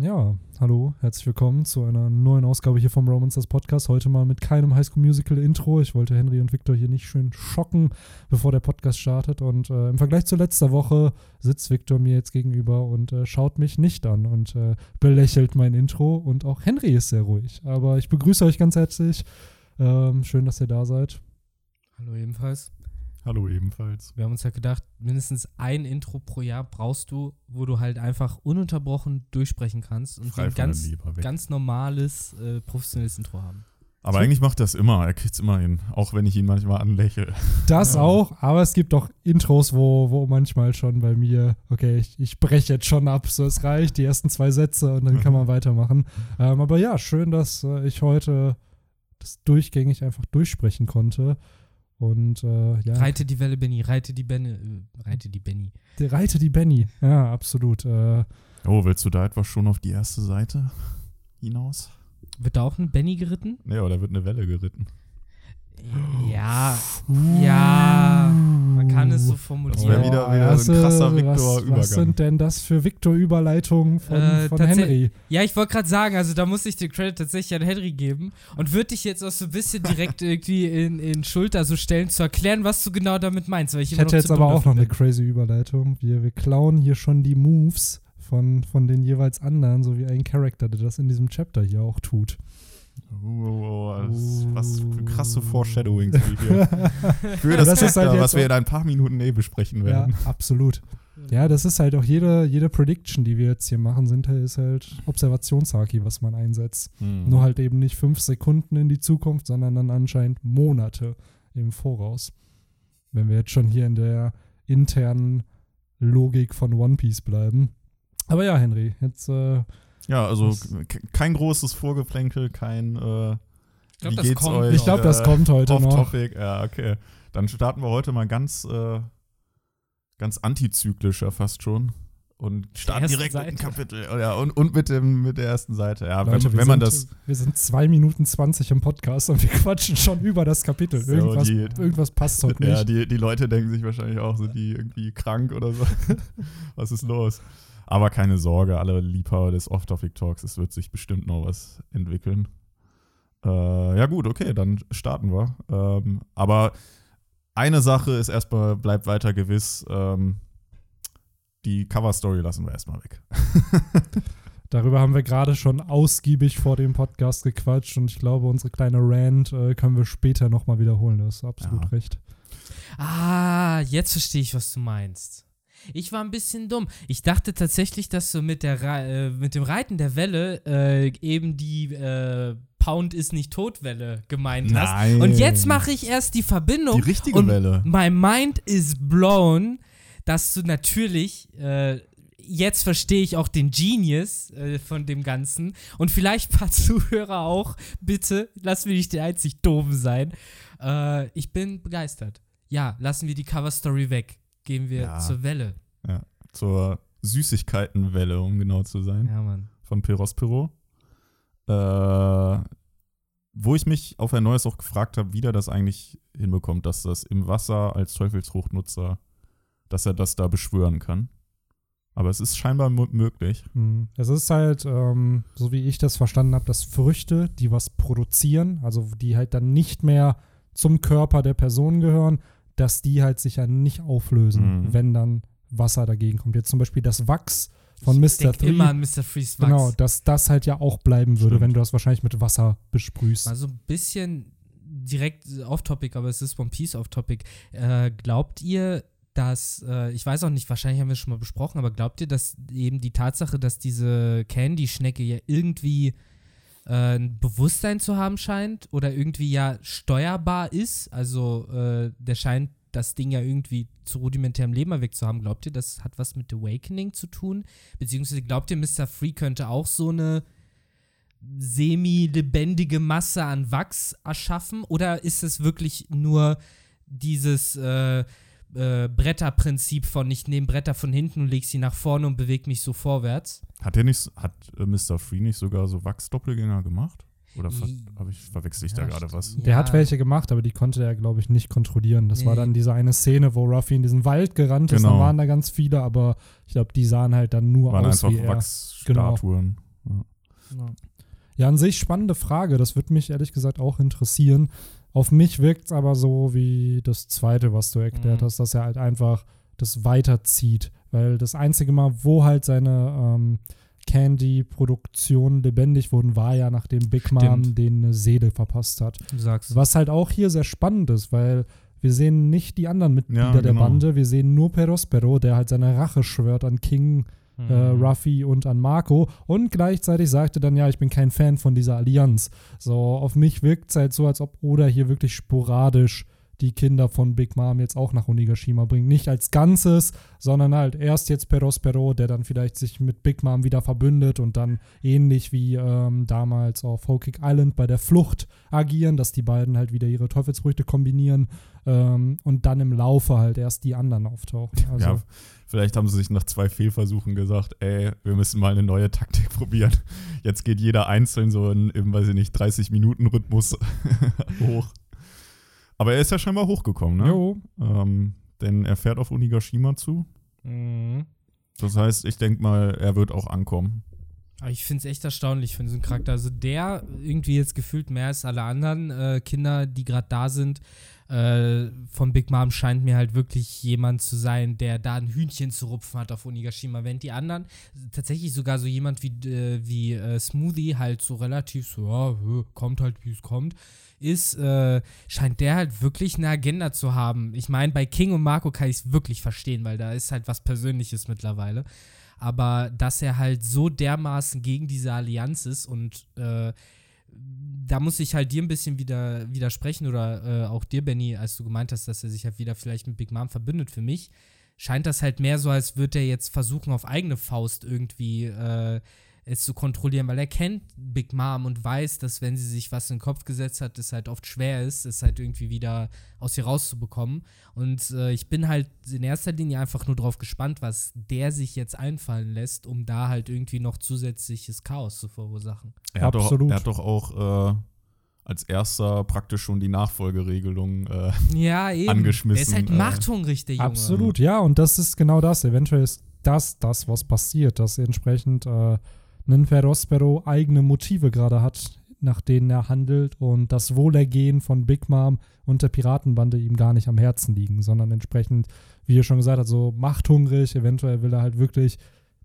Ja, hallo, herzlich willkommen zu einer neuen Ausgabe hier vom Romancers Podcast. Heute mal mit keinem Highschool Musical Intro. Ich wollte Henry und Victor hier nicht schön schocken, bevor der Podcast startet. Und äh, im Vergleich zu letzter Woche sitzt Victor mir jetzt gegenüber und äh, schaut mich nicht an und äh, belächelt mein Intro. Und auch Henry ist sehr ruhig. Aber ich begrüße euch ganz herzlich. Ähm, schön, dass ihr da seid. Hallo ebenfalls. Hallo ebenfalls. Wir haben uns ja gedacht, mindestens ein Intro pro Jahr brauchst du, wo du halt einfach ununterbrochen durchsprechen kannst und Frei ein ganz, ganz normales, äh, professionelles Intro haben. Aber eigentlich macht das immer. Er kriegt es immer hin. Auch wenn ich ihn manchmal anlächle. Das Ja. auch, aber es gibt auch Intros, wo, wo manchmal schon bei mir, okay, ich, ich breche jetzt schon ab, so es reicht, die ersten zwei Sätze und dann kann man weitermachen. Ähm, aber ja, schön, dass äh, ich heute das durchgängig einfach durchsprechen konnte. Und äh, ja, Reite die Welle, Benny, reite die Benne, äh, reite die Benny. reite die Benny. Ja, absolut. Äh, Oh, willst du da etwa schon auf die erste Seite hinaus? Wird da auch ein Benny geritten? Ja, oder wird eine Welle geritten? Ja, ja, man kann es so Das formulieren. wär wieder- wieder so ein was, krasser äh, Victor-Übergang. Was, was sind denn das für Victor-Überleitungen von, Äh, von Henry? Ja, ich wollte gerade sagen, also da muss ich den Credit tatsächlich an Henry geben und würde dich jetzt auch so ein bisschen direkt irgendwie in, in Schulter so stellen, zu erklären, was du genau damit meinst. Weil ich, Ich hätte jetzt aber auch noch eine crazy Überleitung. Wir, wir klauen hier schon die Moves von, von den jeweils anderen, so wie ein Charakter, der das in diesem Chapter hier auch tut. Oh, das, was für krasse. Foreshadowings wir hier. Für Ja, das, das ist Chapter, halt was wir in ein paar Minuten eh besprechen Ja, werden. absolut. Ja, das ist halt auch jede, jede Prediction, die wir jetzt hier machen, sind, ist halt Observationshaki, was man einsetzt. Hm. Nur halt eben nicht fünf Sekunden in die Zukunft, sondern dann anscheinend Monate im Voraus. Wenn wir jetzt schon hier in der internen Logik von One Piece bleiben. Aber ja, Henry, jetzt äh, Ja, also kein großes Vorgeplänkel, kein äh, Ich glaub, wie das kommt euch? Ich glaube, das äh, kommt heute noch. Off-Topic, ja, okay. Dann starten wir heute mal ganz, äh, ganz antizyklischer fast schon. Und starten direkt mit dem Seite. Kapitel. Oh Ja, und, und mit, dem, mit der ersten Seite. Ja, Leute, wenn, wir wenn man sind, das. Wir sind 2 Minuten 20 im Podcast und wir quatschen schon über das Kapitel. So, irgendwas, die- irgendwas passt heute Ja, nicht. die, die Leute denken sich wahrscheinlich auch, sind die irgendwie krank oder so. was ist los? Aber keine Sorge, alle Liebhaber des Off-Topic-Talks, es wird sich bestimmt noch was entwickeln. Äh, ja, gut, okay, dann starten wir. Ähm, aber eine Sache ist erstmal, bleibt weiter gewiss. Ähm, die Cover-Story lassen wir erstmal weg. Darüber haben wir gerade schon ausgiebig vor dem Podcast gequatscht und ich glaube, unsere kleine Rant äh, können wir später nochmal wiederholen. Da hast du absolut Ja. recht. Ah, jetzt verstehe ich, was du meinst. Ich war ein bisschen dumm. Ich dachte tatsächlich, dass du mit, der äh, mit dem Reiten der Welle äh, eben die äh, Pound ist nicht tot Welle gemeint hast. Nein. Und jetzt mache ich erst die Verbindung. Die richtige und Welle. My mind is blown, dass du natürlich, äh, jetzt verstehe ich auch den Genius äh, von dem Ganzen. Und vielleicht ein paar Zuhörer auch. Bitte, lass mir nicht der einzig Doofen sein. Äh, ich bin begeistert. Ja, lassen wir die Cover-Story weg. Gehen wir Ja. zur Welle. Zur Süßigkeitenwelle, um genau zu sein. Ja, Mann. von Perospero. Äh, wo ich mich auf ein neues auch gefragt habe, wie der das eigentlich hinbekommt, dass das im Wasser als Teufelsfruchtnutzer, dass er das da beschwören kann. Aber es ist scheinbar möglich. Hm. Es ist halt, ähm, so wie ich das verstanden habe, dass Früchte, die was produzieren, also die halt dann nicht mehr zum Körper der Person gehören, dass die halt sich ja nicht auflösen, Mhm. wenn dann Wasser dagegen kommt. Jetzt zum Beispiel das Wachs von Ich Mr. Three. immer an Mr. Freeze Wachs. Genau, dass das halt ja auch bleiben würde, Stimmt. wenn du das wahrscheinlich mit Wasser besprühst. Mal so ein bisschen direkt off-topic, aber es ist One Piece off-topic. Äh, glaubt ihr, dass, äh, ich weiß auch nicht, wahrscheinlich haben wir es schon mal besprochen, aber glaubt ihr, dass eben die Tatsache, dass diese Candy-Schnecke ja irgendwie äh, ein Bewusstsein zu haben scheint oder irgendwie ja steuerbar ist, also äh, der scheint das Ding ja irgendwie zu rudimentärem Leben erweckt zu haben, glaubt ihr, das hat was mit Awakening zu tun? Beziehungsweise glaubt ihr, Mr. Free könnte auch so eine semi-lebendige Masse an Wachs erschaffen? Oder ist es wirklich nur dieses äh, äh, Bretterprinzip von ich nehme Bretter von hinten und lege sie nach vorne und bewege mich so vorwärts? Hat der nicht, hat äh, Mr. Free nicht sogar so Wachsdoppelgänger gemacht? Oder ver ich, verwechsel ich da Ja, gerade stimmt. was? Der Ja. hat welche gemacht, aber die konnte er, glaube ich, nicht kontrollieren. Das war Nee. dann diese eine Szene, wo Ruffy in diesen Wald gerannt ist. Genau. Dann waren da ganz viele, aber ich glaube, die sahen halt dann nur Waren aus einfach wie er. Wachsstatuen. Ja. Ja, an sich spannende Frage. Das würde mich ehrlich gesagt auch interessieren. Auf mich wirkt es aber so wie das zweite, was du erklärt Mhm. hast, dass er halt einfach das weiterzieht. Weil das einzige Mal, wo halt seine ähm, Candy-Produktionen lebendig wurden, war ja, nachdem Big Mom Stimmt. den eine Seele verpasst hat. Du sagst. Was halt auch hier sehr spannend ist, weil wir sehen nicht die anderen Mitglieder Ja, der genau. Bande, wir sehen nur Perospero, der halt seine Rache schwört an King, äh, Mhm. Ruffy und an Marco und gleichzeitig sagte dann, ja, ich bin kein Fan von dieser Allianz. So, auf mich wirkt es halt so, als ob Oda hier wirklich sporadisch die Kinder von Big Mom jetzt auch nach Onigashima bringt. Nicht als Ganzes, sondern halt erst jetzt Perospero, der dann vielleicht sich mit Big Mom wieder verbündet und dann ähnlich wie ähm, damals auf Cake Island bei der Flucht agieren, dass die beiden halt wieder ihre Teufelsfrüchte kombinieren ähm, und dann im Laufe halt erst die anderen auftauchen. Also, ja, vielleicht haben sie sich nach zwei Fehlversuchen gesagt, ey, wir müssen mal eine neue Taktik probieren. Jetzt geht jeder einzeln so in, im, weiß ich nicht, 30-Minuten-Rhythmus hoch. Aber er ist ja scheinbar hochgekommen, ne? jo, Ähm, denn er fährt auf Onigashima zu. Mhm. Das heißt, ich denke mal, er wird auch ankommen. Aber ich finde es echt erstaunlich für diesen Charakter. Also der irgendwie jetzt gefühlt mehr als alle anderen äh, Kinder, die gerade da sind. Äh, von Big Mom scheint mir halt wirklich jemand zu sein, der da ein Hühnchen zu rupfen hat auf Onigashima. Während die anderen tatsächlich sogar so jemand wie, äh, wie äh, Smoothie halt so relativ so, ja, kommt halt wie es kommt, ist, äh, scheint der halt wirklich eine Agenda zu haben. Ich meine, bei King und Marco kann ich es wirklich verstehen, weil da ist halt was Persönliches mittlerweile aber dass er halt so dermaßen gegen diese Allianz ist und äh, da muss ich halt dir ein bisschen wieder widersprechen oder äh, auch dir, Benny, als du gemeint hast, dass er sich halt wieder vielleicht mit Big Mom verbündet. Für mich scheint das halt mehr so, als würde er jetzt versuchen, auf eigene Faust irgendwie äh, es zu kontrollieren, weil er kennt Big Mom und weiß, dass wenn sie sich was in den Kopf gesetzt hat, es halt oft schwer ist, es halt irgendwie wieder aus ihr rauszubekommen. Und äh, ich bin halt in erster Linie einfach nur drauf gespannt, was der sich jetzt einfallen lässt, um da halt irgendwie noch zusätzliches Chaos zu verursachen. Er hat, doch, Absolut. er hat doch auch äh, als erster praktisch schon die Nachfolgeregelung. Äh, Ja, eben. Angeschmissen, Der ist halt äh, machthungrig, der Junge. Absolut, ja, und das ist genau das. Eventuell ist das das, was passiert, dass entsprechend äh, ein Ferospero eigene Motive gerade hat, nach denen er handelt und das Wohlergehen von Big Mom und der Piratenbande ihm gar nicht am Herzen liegen, sondern entsprechend, wie ihr schon gesagt habt, so machthungrig. Eventuell will er halt wirklich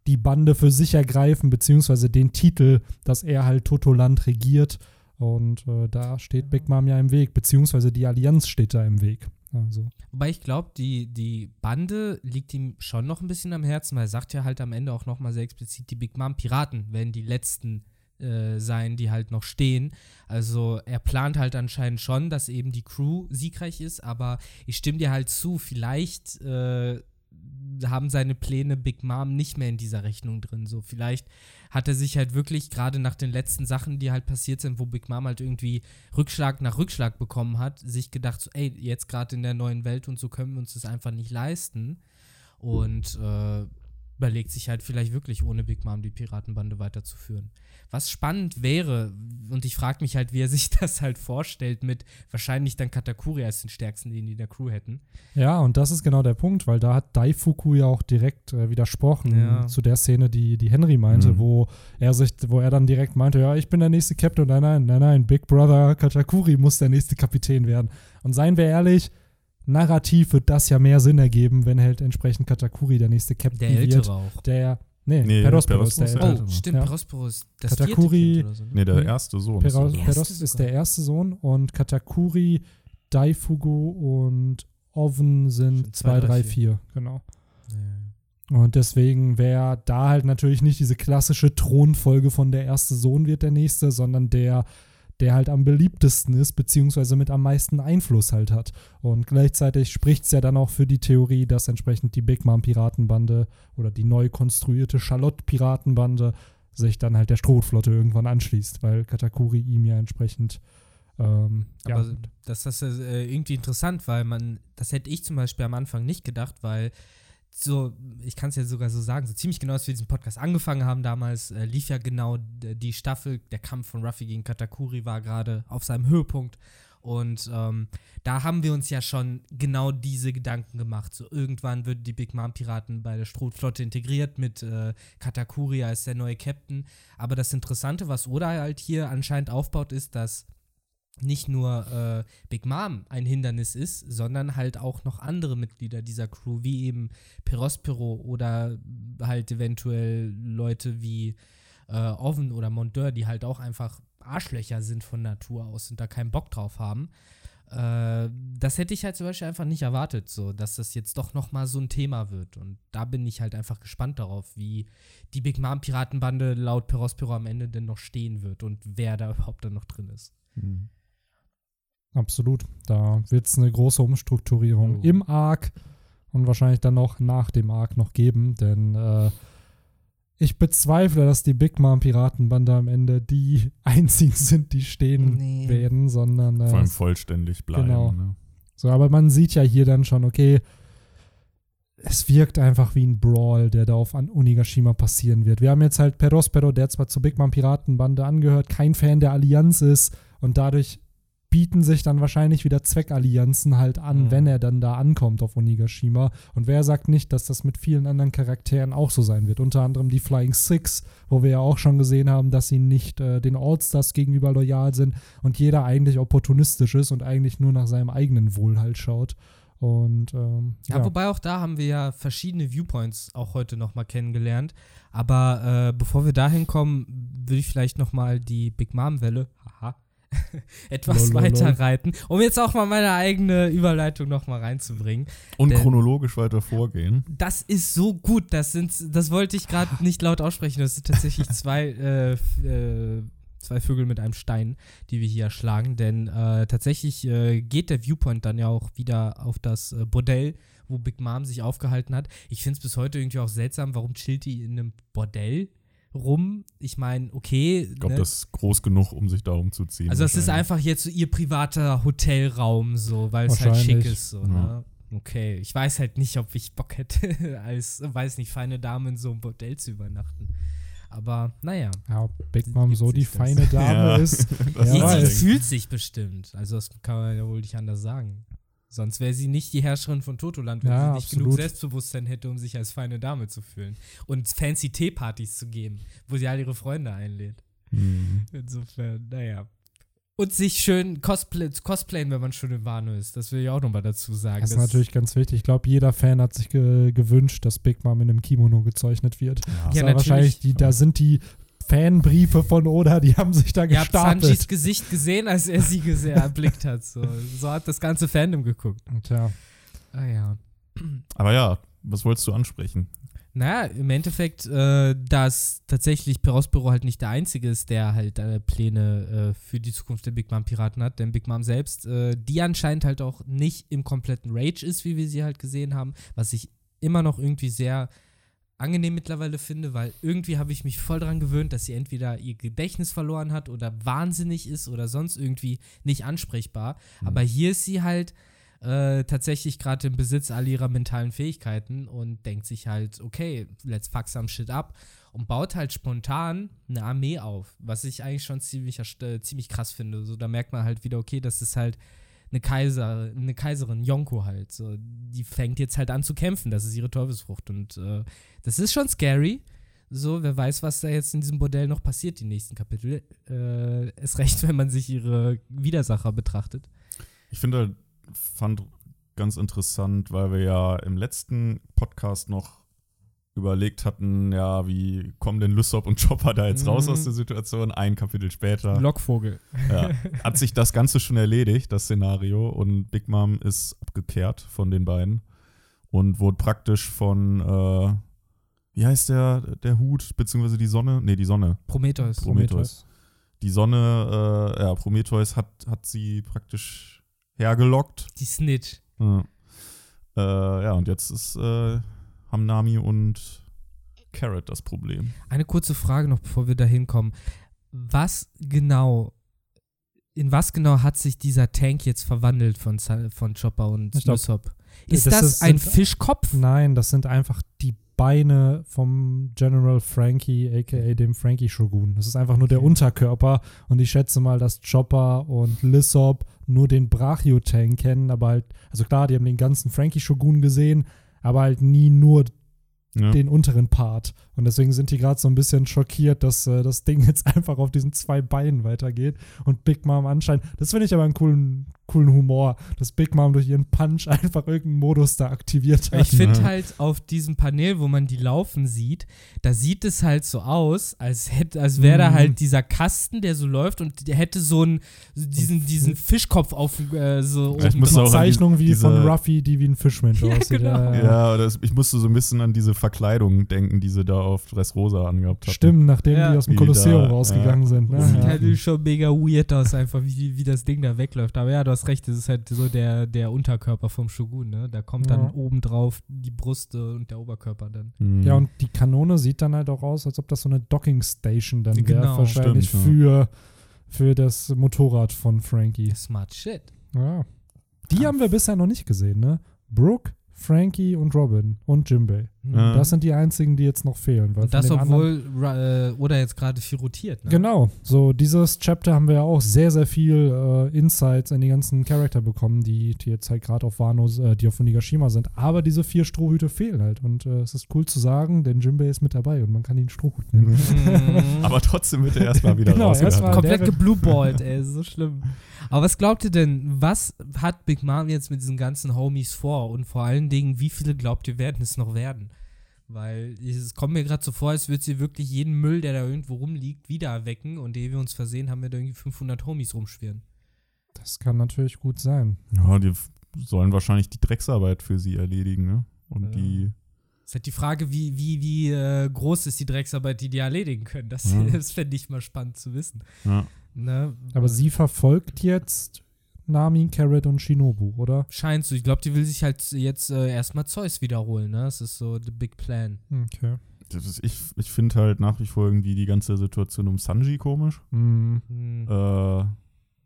die Bande für sich ergreifen, beziehungsweise den Titel, dass er halt Totoland regiert. Und äh, da steht Big Mom ja im Weg, beziehungsweise die Allianz steht da im Weg. Also. Wobei ich glaube, die, die Bande liegt ihm schon noch ein bisschen am Herzen, weil er sagt ja halt am Ende auch nochmal sehr explizit, die Big Mom Piraten werden die letzten äh, sein, die halt noch stehen. Also er plant halt anscheinend schon, dass eben die Crew siegreich ist, aber ich stimme dir halt zu, vielleicht äh, haben seine Pläne Big Mom nicht mehr in dieser Rechnung drin. So, vielleicht hat er sich halt wirklich gerade nach den letzten Sachen, die halt passiert sind, wo Big Mom halt irgendwie Rückschlag nach Rückschlag bekommen hat, sich gedacht, so, ey, jetzt gerade in der neuen Welt und so können wir uns das einfach nicht leisten. Und äh, überlegt sich halt vielleicht wirklich ohne Big Mom die Piratenbande weiterzuführen. Was spannend wäre, und ich frage mich halt, wie er sich das halt vorstellt, mit wahrscheinlich dann Katakuri als den stärksten, den die in der Crew hätten. Ja, und das ist genau der Punkt, weil da hat Daifuku ja auch direkt äh, widersprochen Ja. zu der Szene, die, die Henry meinte, Mhm. wo er sich, wo er dann direkt meinte, ja, ich bin der nächste Captain. Nein, nein, nein, nein, Big Brother Katakuri muss der nächste Kapitän werden. Und seien wir ehrlich, narrativ wird das ja mehr Sinn ergeben, wenn halt entsprechend Katakuri der nächste Captain Der wird. Ältere auch. Der, nee, Nee, Perospero ist der Ältere. Oh, stimmt, Ja. Perosporus. Das Katakuri- oder so, ne? nee, der Nee. erste Sohn. Peros, ist Erste Peros ist sogar. der erste Sohn und Katakuri, Daifugu und Oven sind Sind zwei, 2, drei, 3, vier. 4. Genau. Ja. Und deswegen wäre da halt natürlich nicht diese klassische Thronfolge von der erste Sohn wird der nächste, sondern der, der halt am beliebtesten ist, beziehungsweise mit am meisten Einfluss halt hat. Und gleichzeitig spricht es ja dann auch für die Theorie, dass entsprechend die Big Mom Piratenbande oder die neu konstruierte Charlotte Piratenbande sich dann halt der Strohflotte irgendwann anschließt, weil Katakuri ihm ja entsprechend ähm, ja, Aber das ist äh, irgendwie interessant, weil man, das hätte ich zum Beispiel am Anfang nicht gedacht, weil so, ich kann es ja sogar so sagen, so ziemlich genau, als wir diesen Podcast angefangen haben damals, äh, lief ja genau die Staffel, der Kampf von Ruffy gegen Katakuri war gerade auf seinem Höhepunkt. Und ähm, da haben wir uns ja schon genau diese Gedanken gemacht. So irgendwann würden die Big Mom Piraten bei der Strohflotte integriert mit äh, Katakuri als der neue Captain. Aber das Interessante, was Oda halt hier anscheinend aufbaut, ist, dass nicht nur äh, Big Mom ein Hindernis ist, sondern halt auch noch andere Mitglieder dieser Crew, wie eben Perospero oder halt eventuell Leute wie äh, Oven oder Mondeur, die halt auch einfach Arschlöcher sind von Natur aus und da keinen Bock drauf haben. Äh, das hätte ich halt zum Beispiel einfach nicht erwartet, so dass das jetzt doch noch mal so ein Thema wird. Und da bin ich halt einfach gespannt darauf, wie die Big Mom Piratenbande laut Perospero am Ende denn noch stehen wird und wer da überhaupt dann noch drin ist. Mhm. Absolut. Da wird es eine große Umstrukturierung Oh. im Arc und wahrscheinlich dann auch nach dem Arc noch geben, denn äh, ich bezweifle, dass die Big Mom Piratenbande am Ende die einzigen sind, die stehen Nee. werden, sondern äh, Vor allem vollständig bleiben. Genau. Ne? so, aber man sieht ja hier dann schon, okay, es wirkt einfach wie ein Brawl, der da auf An- Onigashima passieren wird. Wir haben jetzt halt Perospero, der zwar zur Big Mom Piratenbande angehört, kein Fan der Allianz ist und dadurch bieten sich dann wahrscheinlich wieder Zweckallianzen halt an, Mhm. wenn er dann da ankommt auf Onigashima. Und wer sagt nicht, dass das mit vielen anderen Charakteren auch so sein wird? Unter anderem die Flying Six, wo wir ja auch schon gesehen haben, dass sie nicht äh, den Allstars gegenüber loyal sind und jeder eigentlich opportunistisch ist und eigentlich nur nach seinem eigenen Wohl halt schaut. Und ähm, Ja, wobei auch da haben wir ja verschiedene Viewpoints auch heute nochmal kennengelernt. Aber äh, bevor wir dahin kommen, würde ich vielleicht nochmal die Big Mom-Welle, haha, etwas Lol, weiter lol. reiten, um jetzt auch mal meine eigene Überleitung nochmal reinzubringen. Und Denn- chronologisch weiter vorgehen. Das ist so gut, das sind, das wollte ich gerade nicht laut aussprechen. Das sind tatsächlich zwei, äh, äh, zwei Vögel mit einem Stein, die wir hier schlagen. Denn äh, tatsächlich äh, geht der Viewpoint dann ja auch wieder auf das äh, Bordell, wo Big Mom sich aufgehalten hat. Ich finde es bis heute irgendwie auch seltsam, warum chillt die in einem Bordell rum? Ich meine, okay. Ich glaube, ne? das ist groß genug, um sich da umzuziehen. Also es ist einfach jetzt so ihr privater Hotelraum, so, weil es halt schick ist. So, Ja. ne? Okay, ich weiß halt nicht, ob ich Bock hätte, als, weiß nicht, feine Dame in so einem Bordell zu übernachten. Aber naja, Ja, ob Big Mom so die das? feine Dame Ja. ist. Das Ja, sie, das fühlt sich bestimmt. Also das kann man ja wohl nicht anders sagen. Sonst wäre sie nicht die Herrscherin von Totoland, wenn Ja, sie nicht genug absolut. Selbstbewusstsein hätte, um sich als feine Dame zu fühlen. Und fancy Teepartys zu geben, wo sie all ihre Freunde einlädt. Mhm. Insofern, naja. Und sich schön cosplay, cosplayen, wenn man schon in Wano ist. Das will ich auch nochmal dazu sagen. Das ist natürlich ganz wichtig. Ich glaube, jeder Fan hat sich ge gewünscht, dass Big Mom in einem Kimono gezeichnet wird. Ja. Ja, natürlich. wahrscheinlich die, da sind die Fanbriefe von Oda, die haben sich da Ihr habt gestapelt. Sanjis Gesicht gesehen, als er sie gese- erblickt hat. So. so hat das ganze Fandom geguckt. Tja, Ah ja. Aber ja, was wolltest du ansprechen? Naja, im Endeffekt, äh, dass tatsächlich Perospero halt nicht der Einzige ist, der halt äh, Pläne äh, für die Zukunft der Big Mom Piraten hat. Denn Big Mom selbst, äh, die anscheinend halt auch nicht im kompletten Rage ist, wie wir sie halt gesehen haben, was ich immer noch irgendwie sehr angenehm mittlerweile finde, weil irgendwie habe ich mich voll daran gewöhnt, dass sie entweder ihr Gedächtnis verloren hat oder wahnsinnig ist oder sonst irgendwie nicht ansprechbar. Mhm. Aber hier ist sie halt äh, tatsächlich gerade im Besitz all ihrer mentalen Fähigkeiten und denkt sich halt, okay, let's fuck some shit up und baut halt spontan eine Armee auf, was ich eigentlich schon ziemlich, äh, ziemlich krass finde. So, da merkt man halt wieder, okay, das ist halt eine Kaiser, eine Kaiserin, Yonko halt. So, die fängt jetzt halt an zu kämpfen, das ist ihre Teufelsfrucht und äh, das ist schon scary. So, wer weiß, was da jetzt in diesem Bordell noch passiert, die nächsten Kapitel. Äh, ist recht, wenn man sich ihre Widersacher betrachtet. Ich finde, halt, fand ganz interessant, weil wir ja im letzten Podcast noch überlegt hatten, ja, wie kommen denn Lysop und Chopper da jetzt raus Mhm. aus der Situation? Ein Kapitel später Lockvogel. ja, hat sich das Ganze schon erledigt, das Szenario, und Big Mom ist abgekehrt von den beiden und wurde praktisch von, äh, wie heißt der, der Hut, beziehungsweise die Sonne? Nee, die Sonne. Prometheus. Prometheus. Die Sonne, äh, ja, Prometheus hat, hat sie praktisch hergelockt. Die Snitch. Ja, äh, ja und jetzt ist, äh, haben Nami und Carrot das Problem. Eine kurze Frage noch, bevor wir da hinkommen. Was genau, in was genau hat sich dieser Tank jetzt verwandelt von, von Chopper und Lysop? Ist das das, ist- ein sind- Fischkopf? nein, das sind einfach die Beine vom General Frankie, aka dem Frankie Shogun. Das ist einfach nur der Okay. Unterkörper und ich schätze mal, dass Chopper und Lissop nur den Brachio-Tank kennen, aber halt, also klar, die haben den ganzen Frankie Shogun gesehen, aber halt nie nur Ja. den unteren Part. Und deswegen sind die gerade so ein bisschen schockiert, dass äh, das Ding jetzt einfach auf diesen zwei Beinen weitergeht und Big Mom anscheinend. Das finde ich aber einen coolen, coolen Humor, dass Big Mom durch ihren Punch einfach irgendeinen Modus da aktiviert hat. Ich finde Ja. halt auf diesem Panel, wo man die laufen sieht, da sieht es halt so aus, als hätte, als wäre da Mhm. halt dieser Kasten, der so läuft und der hätte so einen, diesen, diesen Fischkopf auf äh, so Ja, ich oben muss so auch Zeichnung wie diese- von Ruffy, die wie ein Fischmensch Ja, aussieht. genau. Ja, oder es- ich musste so ein bisschen an diese Verkleidung denken, die sie da auf Dressrosa angehabt hat. Stimmt, nachdem Ja. die aus dem Kolosseum da, rausgegangen ja. sind. Ne? Das sieht Ja. halt schon mega weird aus, einfach wie, wie das Ding da wegläuft. Aber ja, du hast recht, das ist halt so der, der Unterkörper vom Shogun, ne? Da kommt Ja. dann obendrauf die Brüste und der Oberkörper dann. Mhm. Ja, und die Kanone sieht dann halt auch aus, als ob das so eine Docking Station dann wäre. Genau. Wahrscheinlich Stimmt, für, für das Motorrad von Frankie. Smart shit. Ja. Die haben wir bisher noch nicht gesehen, ne? Brooke, Frankie und Robin und Jimbei. Ja. Das sind die einzigen, die jetzt noch fehlen. Weil Und das, obwohl Ra- äh, Oda jetzt gerade viel rotiert, ne? Genau, so dieses Chapter haben wir ja auch sehr, sehr viel äh, Insights in die ganzen Charakter bekommen, die, die jetzt halt gerade auf Wano, äh, die auf Onigashima sind. Aber diese vier Strohhüte fehlen halt. Und äh, es ist cool zu sagen, denn Jimbei ist mit dabei und man kann ihn Strohhut nennen. Mhm. Aber trotzdem wird er erstmal wieder Genau, erstmal- Komplett geblueballt, ey, so schlimm. Aber was glaubt ihr denn, was hat Big Mom jetzt mit diesen ganzen Homies vor? Und vor allen Dingen, wie viele glaubt ihr werden es noch werden? Weil es kommt mir gerade so vor, als würde sie wirklich jeden Müll, der da irgendwo rumliegt, wieder erwecken. Und ehe wir uns versehen, haben wir da irgendwie 500 Homies rumschwirren. Das kann natürlich gut sein. Ja, die sollen wahrscheinlich die Drecksarbeit für sie erledigen, ne? Und Ja. die. Es ist halt die Frage, wie, wie, wie äh, groß ist die Drecksarbeit, die die erledigen können. Das, Ja. das fände ich mal spannend zu wissen. Ja. Ne? Aber sie verfolgt jetzt Nami, Carrot und Shinobu, oder? Scheint so. Ich glaube, die will sich halt jetzt äh, erstmal Zeus wiederholen. Ne? Das ist so the big plan. Okay. Das ist, ich ich finde halt nach wie vor irgendwie die ganze Situation um Sanji komisch. Hm. Hm. Äh,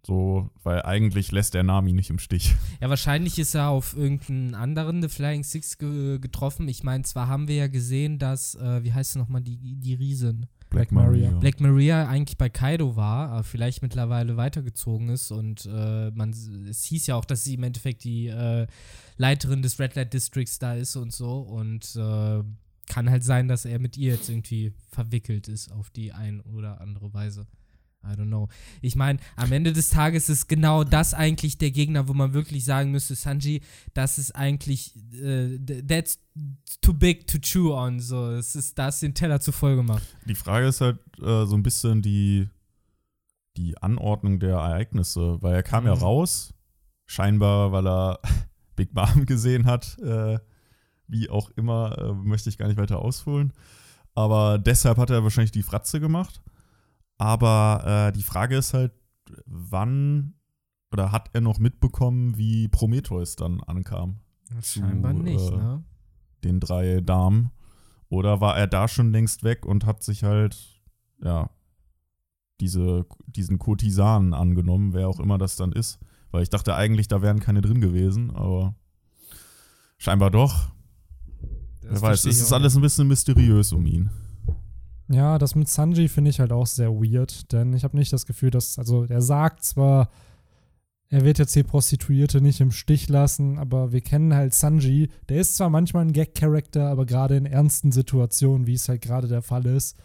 so, weil eigentlich lässt der Nami nicht im Stich. Ja, wahrscheinlich ist er auf irgendeinen anderen The Flying Six ge getroffen. Ich meine, zwar haben wir ja gesehen, dass, äh, wie heißt sie nochmal, die, die Riesin? Black Maria. Black Maria eigentlich bei Kaido war, aber vielleicht mittlerweile weitergezogen ist und äh, man, es hieß ja auch, dass sie im Endeffekt die äh, Leiterin des Red Light Districts da ist und so und äh, kann halt sein, dass er mit ihr jetzt irgendwie verwickelt ist auf die ein oder andere Weise. I don't know. Ich meine, am Ende des Tages ist genau das eigentlich der Gegner, wo man wirklich sagen müsste, Sanji, das ist eigentlich, äh, th- that's too big to chew on. So, es ist, da hast du den Teller zu voll gemacht. Die Frage ist halt äh, so ein bisschen die, die Anordnung der Ereignisse, weil er kam ja Mhm. raus, scheinbar, weil er Big Mom gesehen hat, äh, wie auch immer, äh, möchte ich gar nicht weiter ausholen. Aber deshalb hat er wahrscheinlich die Fratze gemacht. Aber äh, die Frage ist halt, wann oder hat er noch mitbekommen, wie Prometheus dann ankam? Scheinbar Zu, nicht, äh, ne? den drei Damen? Oder war er da schon längst weg und hat sich halt, ja, diese, diesen Kurtisanen angenommen, wer auch immer das dann ist? Weil ich dachte eigentlich, da wären keine drin gewesen, aber scheinbar doch. Wer weiß, es ist alles ein bisschen mysteriös um ihn. Ja, das mit Sanji finde ich halt auch sehr weird, denn ich habe nicht das Gefühl, dass, also er sagt zwar, er wird jetzt die Prostituierte nicht im Stich lassen, aber wir kennen halt Sanji, der ist zwar manchmal ein Gag-Charakter, aber gerade in ernsten Situationen, wie es halt gerade der Fall ist,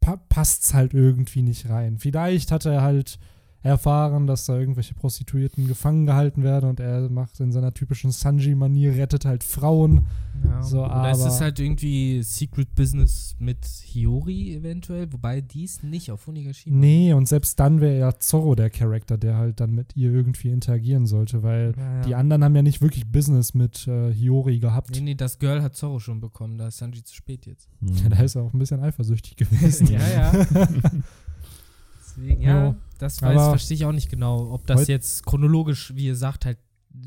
pa passt's halt irgendwie nicht rein. Vielleicht hat er halt erfahren, dass da irgendwelche Prostituierten gefangen gehalten werden und er macht in seiner typischen Sanji-Manier, rettet halt Frauen. Ja. So, es aber- ist halt irgendwie Secret Business mit Hiyori eventuell, wobei dies nicht auf Onigashima. Nee, und selbst dann wäre ja Zorro der Charakter, der halt dann mit ihr irgendwie interagieren sollte, weil Ja, ja. die anderen haben ja nicht wirklich Business mit äh, Hiyori gehabt. Nee, nee, das Girl hat Zorro schon bekommen, da ist Sanji zu spät jetzt. Ja, da ist er auch ein bisschen eifersüchtig gewesen. ja, ja. Deswegen, ja, Jo. das weiß, verstehe ich auch nicht genau, ob das jetzt chronologisch, wie ihr sagt, halt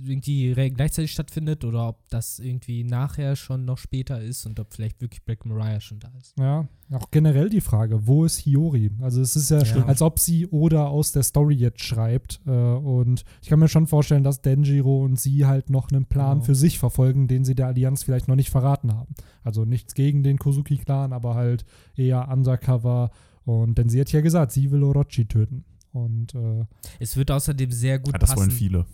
irgendwie gleichzeitig stattfindet oder ob das irgendwie nachher schon noch später ist und ob vielleicht wirklich Black Mariah schon da ist. Ja, auch generell die Frage, wo ist Hiyori? Also es ist ja, Ja. als ob sie Oda aus der Story jetzt schreibt. Äh, und ich kann mir schon vorstellen, dass Denjiro und sie halt noch einen Plan Genau. für sich verfolgen, den sie der Allianz vielleicht noch nicht verraten haben. Also nichts gegen den Kozuki-Clan, aber halt eher undercover. Und denn sie hat ja gesagt, sie will Orochi töten. Und äh, Es wird außerdem sehr gut Ja, das wollen passen. viele.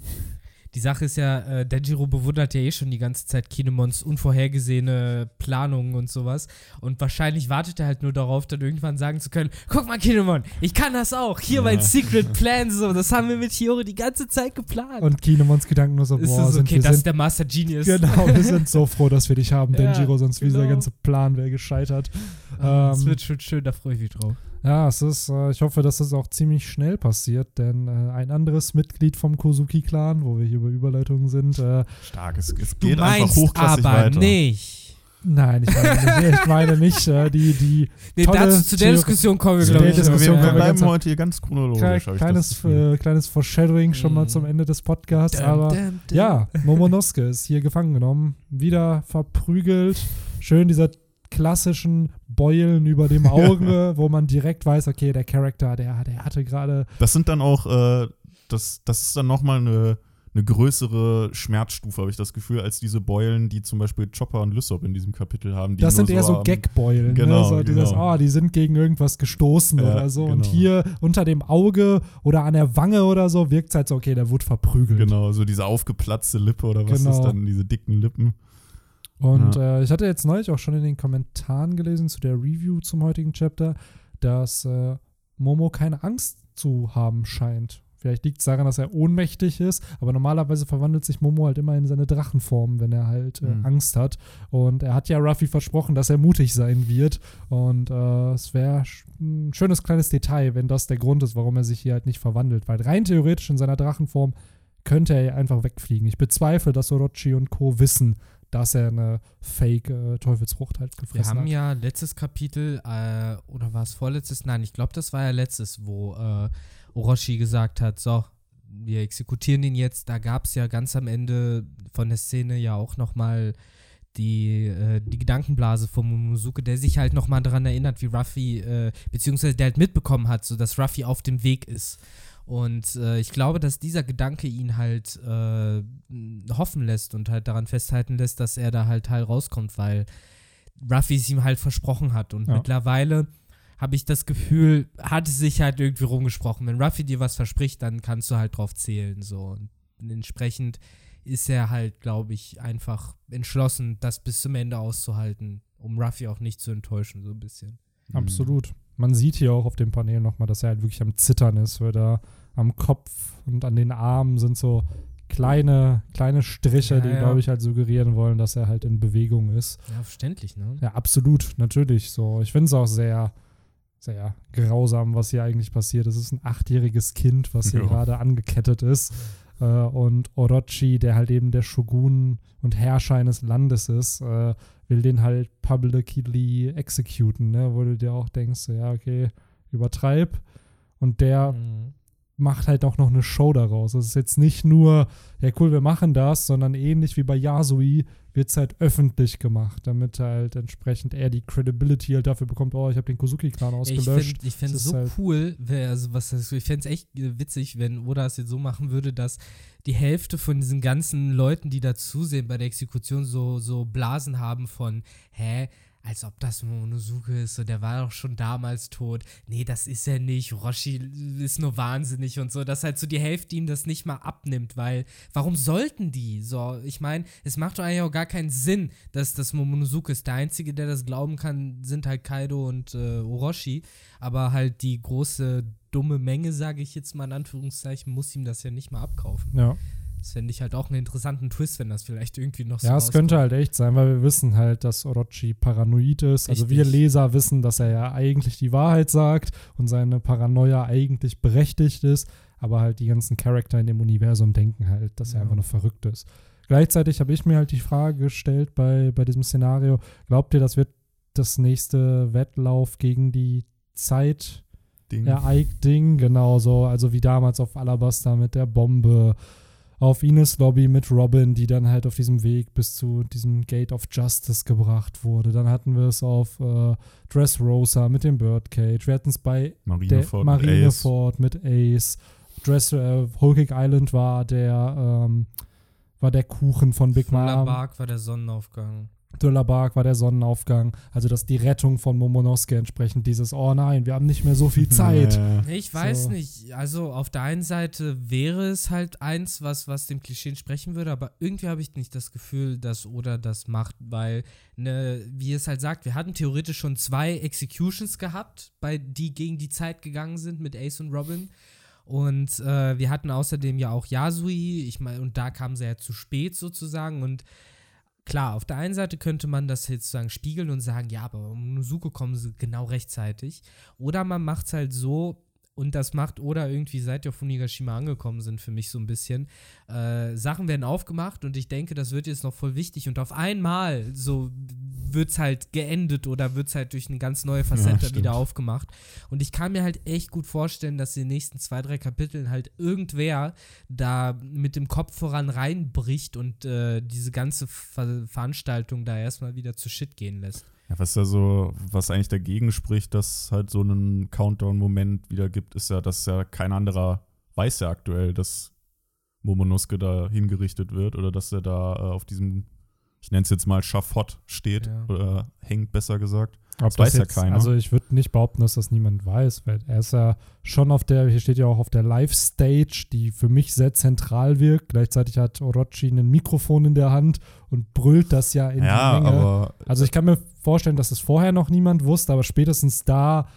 Die Sache ist ja, äh, Denjiro bewundert ja eh schon die ganze Zeit Kinemons unvorhergesehene Planungen und sowas. Und wahrscheinlich wartet er halt nur darauf, dann irgendwann sagen zu können: Guck mal, Kinemon, ich kann das auch. Hier Ja. mein Secret Plan, so. Das haben wir mit Hiyori die ganze Zeit geplant. Und Kinemons Gedanken nur so, ist boah, es sind okay, das ist sind, der Master Genius. genau, wir sind so froh, dass wir dich haben, Ja, Denjiro, sonst wie dieser genau. ganze Plan wäre gescheitert. Ah, Das Ähm, wird schon schön, da freue ich mich drauf. Ja, es ist, äh, ich hoffe, dass das auch ziemlich schnell passiert, denn äh, ein anderes Mitglied vom Kozuki-Clan, wo wir hier über Überleitungen sind, äh, Stark. Es, es Du geht einfach meinst hochklassig aber weiter. nicht. nein, ich meine nicht, ich meine nicht äh, die, die Nee, Tolle dazu, zu der Theorie- Diskussion kommen wir, Zu glaube der ich. wir, Diskussion wir kommen wir bleiben ganz- heute hier ganz chronologisch. Kle hab ich das kleines, äh, kleines Foreshadowing schon mal Mm. zum Ende des Podcasts, Dum, aber dum, dum. ja, Momonosuke ist hier gefangen genommen, wieder verprügelt, schön dieser klassischen Beulen über dem Auge, wo man direkt weiß, okay, der Charakter, der, der hatte gerade Das sind dann auch, äh, das, das ist dann nochmal eine, eine größere Schmerzstufe, habe ich das Gefühl, als diese Beulen, die zum Beispiel Chopper und Lysop in diesem Kapitel haben. Die Das sind eher so am- Gagbeulen, Genau, ne? so dieses, genau. ah, die sind gegen irgendwas gestoßen Ja, oder so. Und genau. hier unter dem Auge oder an der Wange oder so wirkt es halt so, okay, der wurde verprügelt. Genau, so diese aufgeplatzte Lippe oder was Genau. ist dann, diese dicken Lippen. Und äh, ich hatte jetzt neulich auch schon in den Kommentaren gelesen zu der Review zum heutigen Chapter, dass äh, Momo keine Angst zu haben scheint. Vielleicht liegt es daran, dass er ohnmächtig ist, aber normalerweise verwandelt sich Momo halt immer in seine Drachenform, wenn er halt äh, Mhm. Angst hat. Und er hat ja Ruffy versprochen, dass er mutig sein wird. Und äh, es wäre ein schönes kleines Detail, wenn das der Grund ist, warum er sich hier halt nicht verwandelt. Weil rein theoretisch in seiner Drachenform könnte er ja einfach wegfliegen. Ich bezweifle, dass Orochi und Co. wissen, dass er eine Fake-Teufelsfrucht halt Wir gefressen haben hat. ja letztes Kapitel, äh, oder war es vorletztes? Nein, ich glaube, das war ja letztes, wo äh, Orochi gesagt hat, so, wir exekutieren ihn jetzt. Da gab es ja ganz am Ende von der Szene ja auch nochmal die, äh, die Gedankenblase von Momonosuke, der sich halt nochmal daran erinnert, wie Ruffy, äh, beziehungsweise der halt mitbekommen hat, so dass Ruffy auf dem Weg ist. Und äh, ich glaube, dass dieser Gedanke ihn halt äh, hoffen lässt und halt daran festhalten lässt, dass er da halt heil rauskommt, weil Ruffy es ihm halt versprochen hat. Und Ja. mittlerweile habe ich das Gefühl, hat es sich halt irgendwie rumgesprochen. Wenn Ruffy dir was verspricht, dann kannst du halt drauf zählen. So. Und entsprechend ist er halt, glaube ich, einfach entschlossen, das bis zum Ende auszuhalten, um Ruffy auch nicht zu enttäuschen, so ein bisschen. Absolut. Man sieht hier auch auf dem Panel nochmal, dass er halt wirklich am Zittern ist, weil da am Kopf und an den Armen sind so kleine, kleine Striche, Ja, die, ja. glaube ich, halt suggerieren wollen, dass er halt in Bewegung ist. Ja, verständlich, ne? Ja, absolut, natürlich. So, ich finde es auch sehr, sehr grausam, was hier eigentlich passiert. Es ist ein achtjähriges Kind, was hier Ja. gerade angekettet ist. Äh, und Orochi, der halt eben der Shogun und Herrscher eines Landes ist, äh, will den halt publicly executen, ne? Wo du dir auch denkst, so, ja, okay, übertreib. Und der Mhm. macht halt auch noch eine Show daraus. Es ist jetzt nicht nur, ja cool, wir machen das, sondern ähnlich wie bei Yasui wird es halt öffentlich gemacht, damit halt entsprechend er die Credibility halt dafür bekommt, oh, ich habe den Kozuki-Clan ausgelöscht. ich fänd Es so halt- cool, wär, also was ich fände es echt witzig, wenn Oda es jetzt so machen würde, dass die Hälfte von diesen ganzen Leuten, die da zusehen bei der Exekution, so, so Blasen haben von, hä, als ob das Momonosuke ist, so, der war doch schon damals tot. Nee, das ist er nicht. Roshi ist nur wahnsinnig und so, dass halt so die Hälfte ihm das nicht mal abnimmt, weil, warum sollten die? So, ich meine, es macht doch eigentlich auch gar keinen Sinn, dass das Momonosuke ist. Der Einzige, der das glauben kann, sind halt Kaido und äh, Orochi, aber halt die große dumme Menge, sage ich jetzt mal in Anführungszeichen, muss ihm das ja nicht mal abkaufen. Ja. Das fände ich halt auch einen interessanten Twist, wenn das vielleicht irgendwie noch so Ja, es könnte halt echt sein, weil wir wissen halt, dass Orochi paranoid ist. Also wir Richtig. Leser wissen, dass er ja eigentlich die Wahrheit sagt und seine Paranoia eigentlich berechtigt ist, aber halt die ganzen Charakter in dem Universum denken halt, dass er Ja. einfach nur verrückt ist. Gleichzeitig habe ich mir halt die Frage gestellt bei, bei diesem Szenario, glaubt ihr, das wird das nächste Wettlauf gegen die Zeit Ding. ja, Ike-Ding, genau so. Also wie damals auf Alabasta mit der Bombe. auf Ines Lobby mit Robin, die dann halt auf diesem Weg bis zu diesem Gate of Justice gebracht wurde. Dann hatten wir es auf äh, Dressrosa mit dem Birdcage. Wir hatten es bei Marineford, der mit Ace. Marineford mit Ace. Dress, äh, Cake Island war der, ähm, war der Kuchen von Big Mom. Bark war der Sonnenaufgang. Thriller Bark war der Sonnenaufgang. Also das die Rettung von Momonosuke entsprechend dieses, oh nein, wir haben nicht mehr so viel Zeit. Ich weiß So. nicht. Also auf der einen Seite wäre es halt eins, was, was dem Klischee entsprechen würde, aber irgendwie habe ich nicht das Gefühl, dass Oda das macht, weil, ne, wie es halt sagt, wir hatten theoretisch schon zwei Executions gehabt, bei die gegen die Zeit gegangen sind mit Ace und Robin. Und äh, wir hatten außerdem ja auch Yasui, ich meine, und da kam sie ja zu spät sozusagen. Und klar, auf der einen Seite könnte man das jetzt sozusagen spiegeln und sagen, ja, aber um Nuzuko kommen sie genau rechtzeitig. Oder man macht es halt so, und das macht Oda irgendwie, seit wir auf Unigashima angekommen sind, für mich so ein bisschen. Äh, Sachen werden aufgemacht und ich denke, das wird jetzt noch voll wichtig. Und auf einmal so wird es halt geendet oder wird es halt durch eine ganz neue Facette stimmt. wieder aufgemacht. Und ich kann mir halt echt gut vorstellen, dass in den nächsten zwei, drei Kapiteln halt irgendwer da mit dem Kopf voran reinbricht und äh, diese ganze Ver Veranstaltung da erstmal wieder zu Shit gehen lässt. Ja, was da so, was eigentlich dagegen spricht, dass halt so einen Countdown-Moment wieder gibt, ist ja, dass ja kein anderer weiß ja aktuell, dass Momonosuke da hingerichtet wird oder dass er da äh, auf diesem, ich nenne es jetzt mal Schafott steht Ja. oder hängt, besser gesagt. Ob Das weiß ja keiner. Also ich würde nicht behaupten, dass das niemand weiß, weil er ist ja schon auf der, hier steht ja auch auf der Live-Stage, die für mich sehr zentral wirkt. Gleichzeitig hat Orochi ein Mikrofon in der Hand und brüllt das ja in ja, die Menge. aber Also ich kann mir vorstellen, dass es vorher noch niemand wusste, aber spätestens da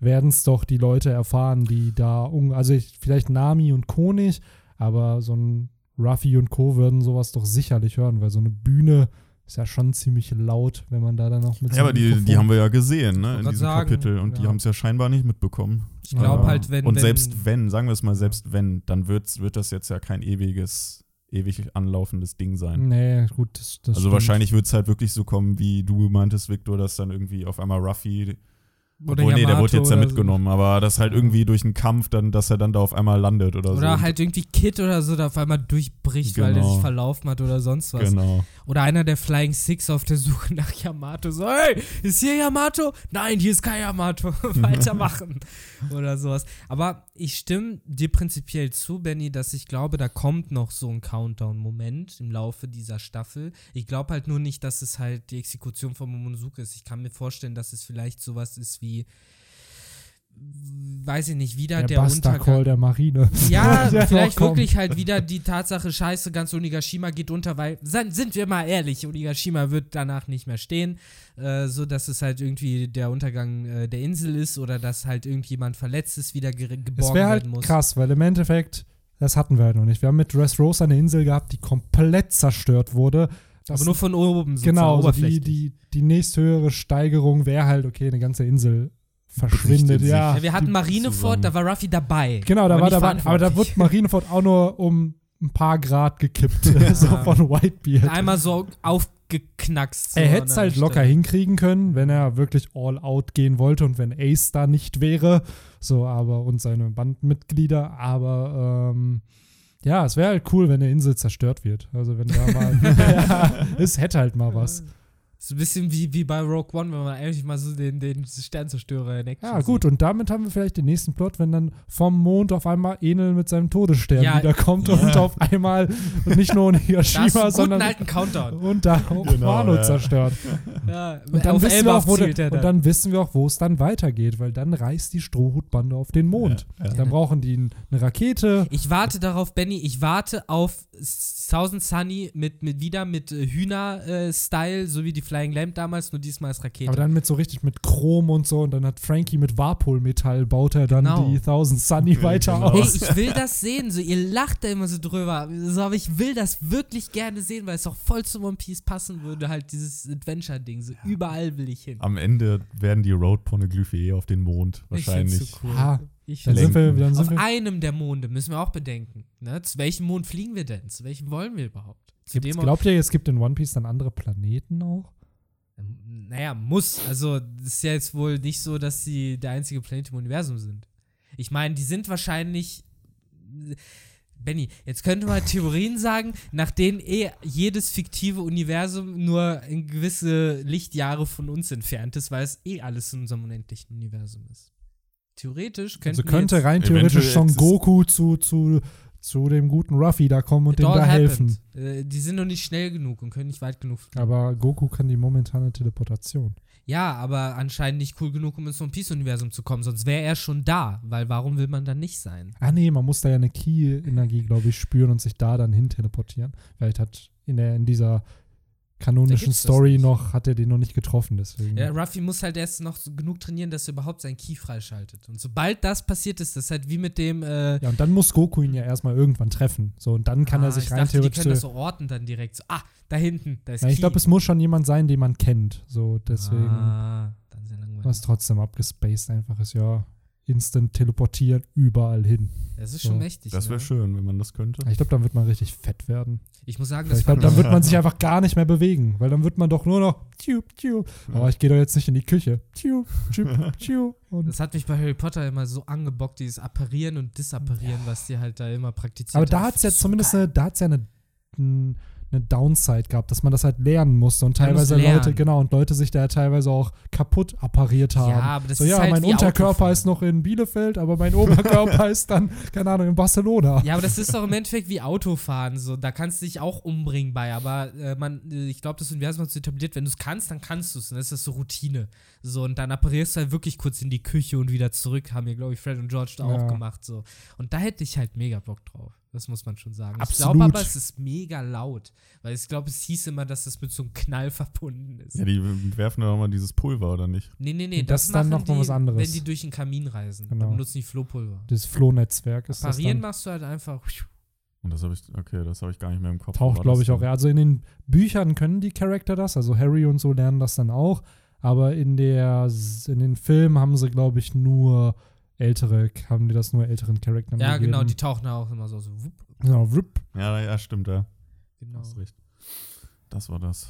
werden es doch die Leute erfahren, die da, also ich, vielleicht Nami und nicht, aber so ein Ruffy und Co. würden sowas doch sicherlich hören, weil so eine Bühne ist ja schon ziemlich laut, wenn man da dann noch mit ja, aber die, Mikrofon- die haben wir ja gesehen, ne, in diesem sagen, Kapitel und die ja. haben es ja scheinbar nicht mitbekommen. Ich glaube Ja. halt, wenn. und wenn, selbst wenn, sagen wir es mal, selbst wenn, dann wird's, wird das jetzt ja kein ewiges, ewig anlaufendes Ding sein. Nee, gut, das, das also stimmt. wahrscheinlich wird es halt wirklich so kommen, wie du meintest, Victor, dass dann irgendwie auf einmal Ruffy, Oder obwohl, nee, der wurde jetzt ja oder so. mitgenommen, aber das halt irgendwie durch einen Kampf, dann, dass er dann da auf einmal landet oder, so. Oder halt irgendwie Kid oder so, der auf einmal durchbricht, weil der Genau. sich verlaufen hat oder sonst was. Genau. Oder einer der Flying Six auf der Suche nach Yamato. So, hey, ist hier Yamato? Nein, hier ist kein Yamato. Weitermachen. oder sowas. Aber ich stimme dir prinzipiell zu, Benny, dass ich glaube, da kommt noch so ein Countdown-Moment im Laufe dieser Staffel. Ich glaube halt nur nicht, dass es halt die Exekution von Momonosuke ist. Ich kann mir vorstellen, dass es vielleicht sowas ist wie, weiß ich nicht, wieder der, der, Untergang. Der Marine. Ja, Der vielleicht wirklich halt wieder die Tatsache, scheiße, ganz Onigashima geht unter, weil, sind wir mal ehrlich, Onigashima wird danach nicht mehr stehen, äh, so dass es halt irgendwie der Untergang äh, der Insel ist oder dass halt irgendjemand verletzt ist, wieder ge Es geborgen wäre halt werden muss. krass, weil im Endeffekt, das hatten wir halt noch nicht. Wir haben mit Dressrosa eine Insel gehabt, die komplett zerstört wurde. Das Aber nur von oben Genau, so die, oberflächlich. die, die nächsthöhere Steigerung wäre halt, okay, eine ganze Insel verschwindet. Ja, ja, wir hatten die Marineford, zusammen. da war Ruffy dabei. genau, da aber war dabei, aber da wird Marineford auch nur um ein paar Grad gekippt, so von Whitebeard. Einmal so aufgeknackst. so Er hätte es halt locker Stelle. hinkriegen können, wenn er wirklich all out gehen wollte und wenn Ace da nicht wäre. So, aber und seine Bandmitglieder. Aber ähm, ja, es wäre halt cool, wenn eine Insel zerstört wird. Also wenn da mal. ja, es hätte halt mal was. So ein bisschen wie, wie bei Rogue One, wenn man eigentlich mal so den, den Sternzerstörer in Action Ja, gut, und damit haben wir vielleicht den nächsten Plot, wenn dann vom Mond auf einmal Enel mit seinem Todesstern Ja. wiederkommt Ja. und auf einmal nicht nur sieht. Hiroshima, ist einen sondern alten Countdown. und da auch Genau, Wano ja. zerstört. Ja, Und dann, wissen wir auch, wo er und dann wissen wir auch, wo es dann weitergeht, weil dann reist die Strohhutbande auf den Mond. Ja, ja. Dann brauchen die eine Rakete. Ich warte darauf, Benny, ich warte auf Thousand Sunny mit, mit wieder mit äh, Hühner-Style, so wie die Flying Lamp damals, nur diesmal als Rakete. Aber dann mit so richtig mit Chrom und so. Und dann hat Frankie mit Warpol-Metall baut er dann Genau. die Thousand Sunny Ja, weiter genau. Hey, aus. ich will das sehen. So, ihr lacht da immer so drüber. So, aber ich will das wirklich gerne sehen, weil es auch voll zu One Piece passen würde. Halt dieses Adventure-Ding. So überall will ich hin. Am Ende werden die Road-Poneglyphe eh auf den Mond Ich wahrscheinlich. so cool. Ah, ich Dann sind wir, dann sind Auf wir, einem der Monde müssen wir auch bedenken. Ne? Zu welchem Mond fliegen wir denn? Zu welchem wollen wir überhaupt? Zu gibt's, dem glaubt ihr, es gibt in One Piece dann andere Planeten auch? Ähm, Naja, muss. Also, es ist ja jetzt wohl nicht so, dass sie der einzige Planet im Universum sind. Ich meine, die sind wahrscheinlich. Benny, jetzt könnte man Theorien sagen, nach denen eh jedes fiktive Universum nur in gewisse Lichtjahre von uns entfernt ist, weil es eh alles in unserem unendlichen Universum ist. Theoretisch Also könnte jetzt rein theoretisch exist- Goku zu, zu, zu dem guten Ruffy da kommen und It dem da helfen. happened. Äh, die sind noch nicht schnell genug und können nicht weit genug fliegen. Aber Goku kann die momentane Teleportation. Ja, aber anscheinend nicht cool genug, um ins One Piece-Universum zu kommen, sonst wäre er schon da, weil warum will man dann nicht sein? Ah nee, man muss da ja eine Ki-Energie, glaube ich, spüren und sich da dann hin teleportieren. Vielleicht hat in, der, in dieser kanonischen Story noch, hat er den noch nicht getroffen, deswegen. Ja, Ruffy muss halt erst noch so genug trainieren, dass er überhaupt sein Ki freischaltet. Und sobald das passiert ist, das ist halt wie mit dem. Äh, Ja, und dann muss Goku ihn ja erstmal irgendwann treffen. So, und dann kann ah, er sich ich rein dachte, die theoretisch. können das so orten dann direkt. So, ah, da hinten, da ist ja, ich glaube, es muss schon jemand sein, den man kennt. So, deswegen. Ah, dann sehr langweilig. Was trotzdem abgespaced einfach ist, ja. Instant teleportieren überall hin. Das ist So. schon mächtig. Das wäre ne? schön, wenn man das könnte. Ich glaube, dann wird man richtig fett werden. Ich muss sagen, das Ich glaube, dann wird man sich einfach gar nicht mehr bewegen, weil dann wird man doch nur noch tschub, tschub. Aber ich gehe doch jetzt nicht in die Küche. Tschub, tschub, tschub. Und Das hat mich bei Harry Potter immer so angebockt, dieses Apparieren und Disapparieren, was die halt da immer praktiziert Aber da hat es ja So zumindest geil. eine, da hat's ja eine, n- eine Downside gehabt, dass man das halt lernen musste und teilweise Leute, genau, und Leute sich da teilweise auch kaputt appariert haben. Ja, aber das so, ist ja, halt mein Unterkörper Autofahren. ist noch in Bielefeld, aber mein Oberkörper ist dann, keine Ahnung, in Barcelona. Ja, aber das ist doch im Endeffekt wie Autofahren. So, da kannst du dich auch umbringen bei. Aber äh, man, äh, ich glaube, das Universum hat so etabliert, wenn du es kannst, dann kannst du es. Und das ist so Routine. So, und dann apparierst du halt wirklich kurz in die Küche und wieder zurück. Haben mir, glaube ich, Fred und George da Ja. auch gemacht. So. Und da hätte ich halt mega Bock drauf. Das muss man schon sagen. Ich Absolut. glaube aber, es ist mega laut. Weil ich glaube, es hieß immer, dass das mit so einem Knall verbunden ist. Ja, die werfen doch mal dieses Pulver, oder nicht? nee, nee, nee. Das Das, ist dann machen noch mal die, was anderes. wenn die durch den Kamin reisen. Genau. Dann benutzen die Flohpulver. Das Flohnetzwerk ist das Parieren machst du halt einfach. Und das habe ich, okay, das habe ich gar nicht mehr im Kopf. Taucht, glaube ich, auch. Ja, also in den Büchern können die Charakter das, also Harry und so lernen das dann auch. Aber in, der, in den Filmen haben sie, glaube ich, nur ältere, haben die das nur älteren Charakteren Ja, gegeben. genau, die tauchen auch immer so. so wupp, Genau, wupp. Ja, ja, stimmt, ja. genau. Das war das.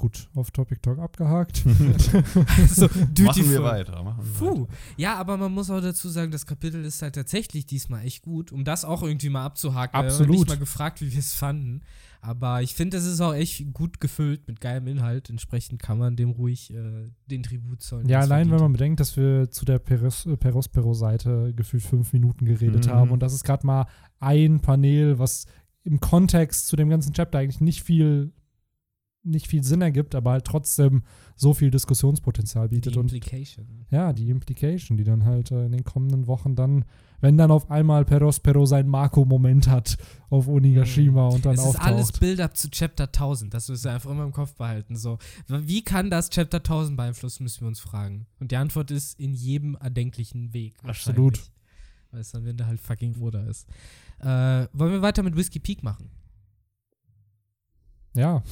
Gut, auf Topic Talk abgehakt. so, Duty machen wir weiter. Machen wir Puh. weiter. Ja, aber man muss auch dazu sagen, das Kapitel ist halt tatsächlich diesmal echt gut, um das auch irgendwie mal abzuhaken. weil Wir haben Absolut. nicht mal gefragt, wie wir es fanden. Aber ich finde, es ist auch echt gut gefüllt mit geilem Inhalt. Entsprechend kann man dem ruhig äh, den Tribut zollen. ja, allein wenn man bedenkt, dass wir zu der Peros- Perospero-Seite gefühlt fünf Minuten geredet Mhm. haben und das ist gerade mal ein Panel, was im Kontext zu dem ganzen Chapter eigentlich nicht viel nicht viel Sinn ergibt, aber halt trotzdem so viel Diskussionspotenzial die bietet und Implication. ja, die Implication, die dann halt äh, in den kommenden Wochen dann, wenn dann auf einmal Perospero sein Marco-Moment hat auf Onigashima und dann Mhm. es ist alles auftaucht. Build-up zu Chapter 1000. Das müssen wir einfach immer im Kopf behalten. So, wie kann das Chapter 1000 beeinflussen, müssen wir uns fragen. Und die Antwort ist in jedem erdenklichen Weg. Absolut. Weil es am Ende halt fucking Oda ist. Äh, wollen wir weiter mit Whiskey Peak machen? Ja,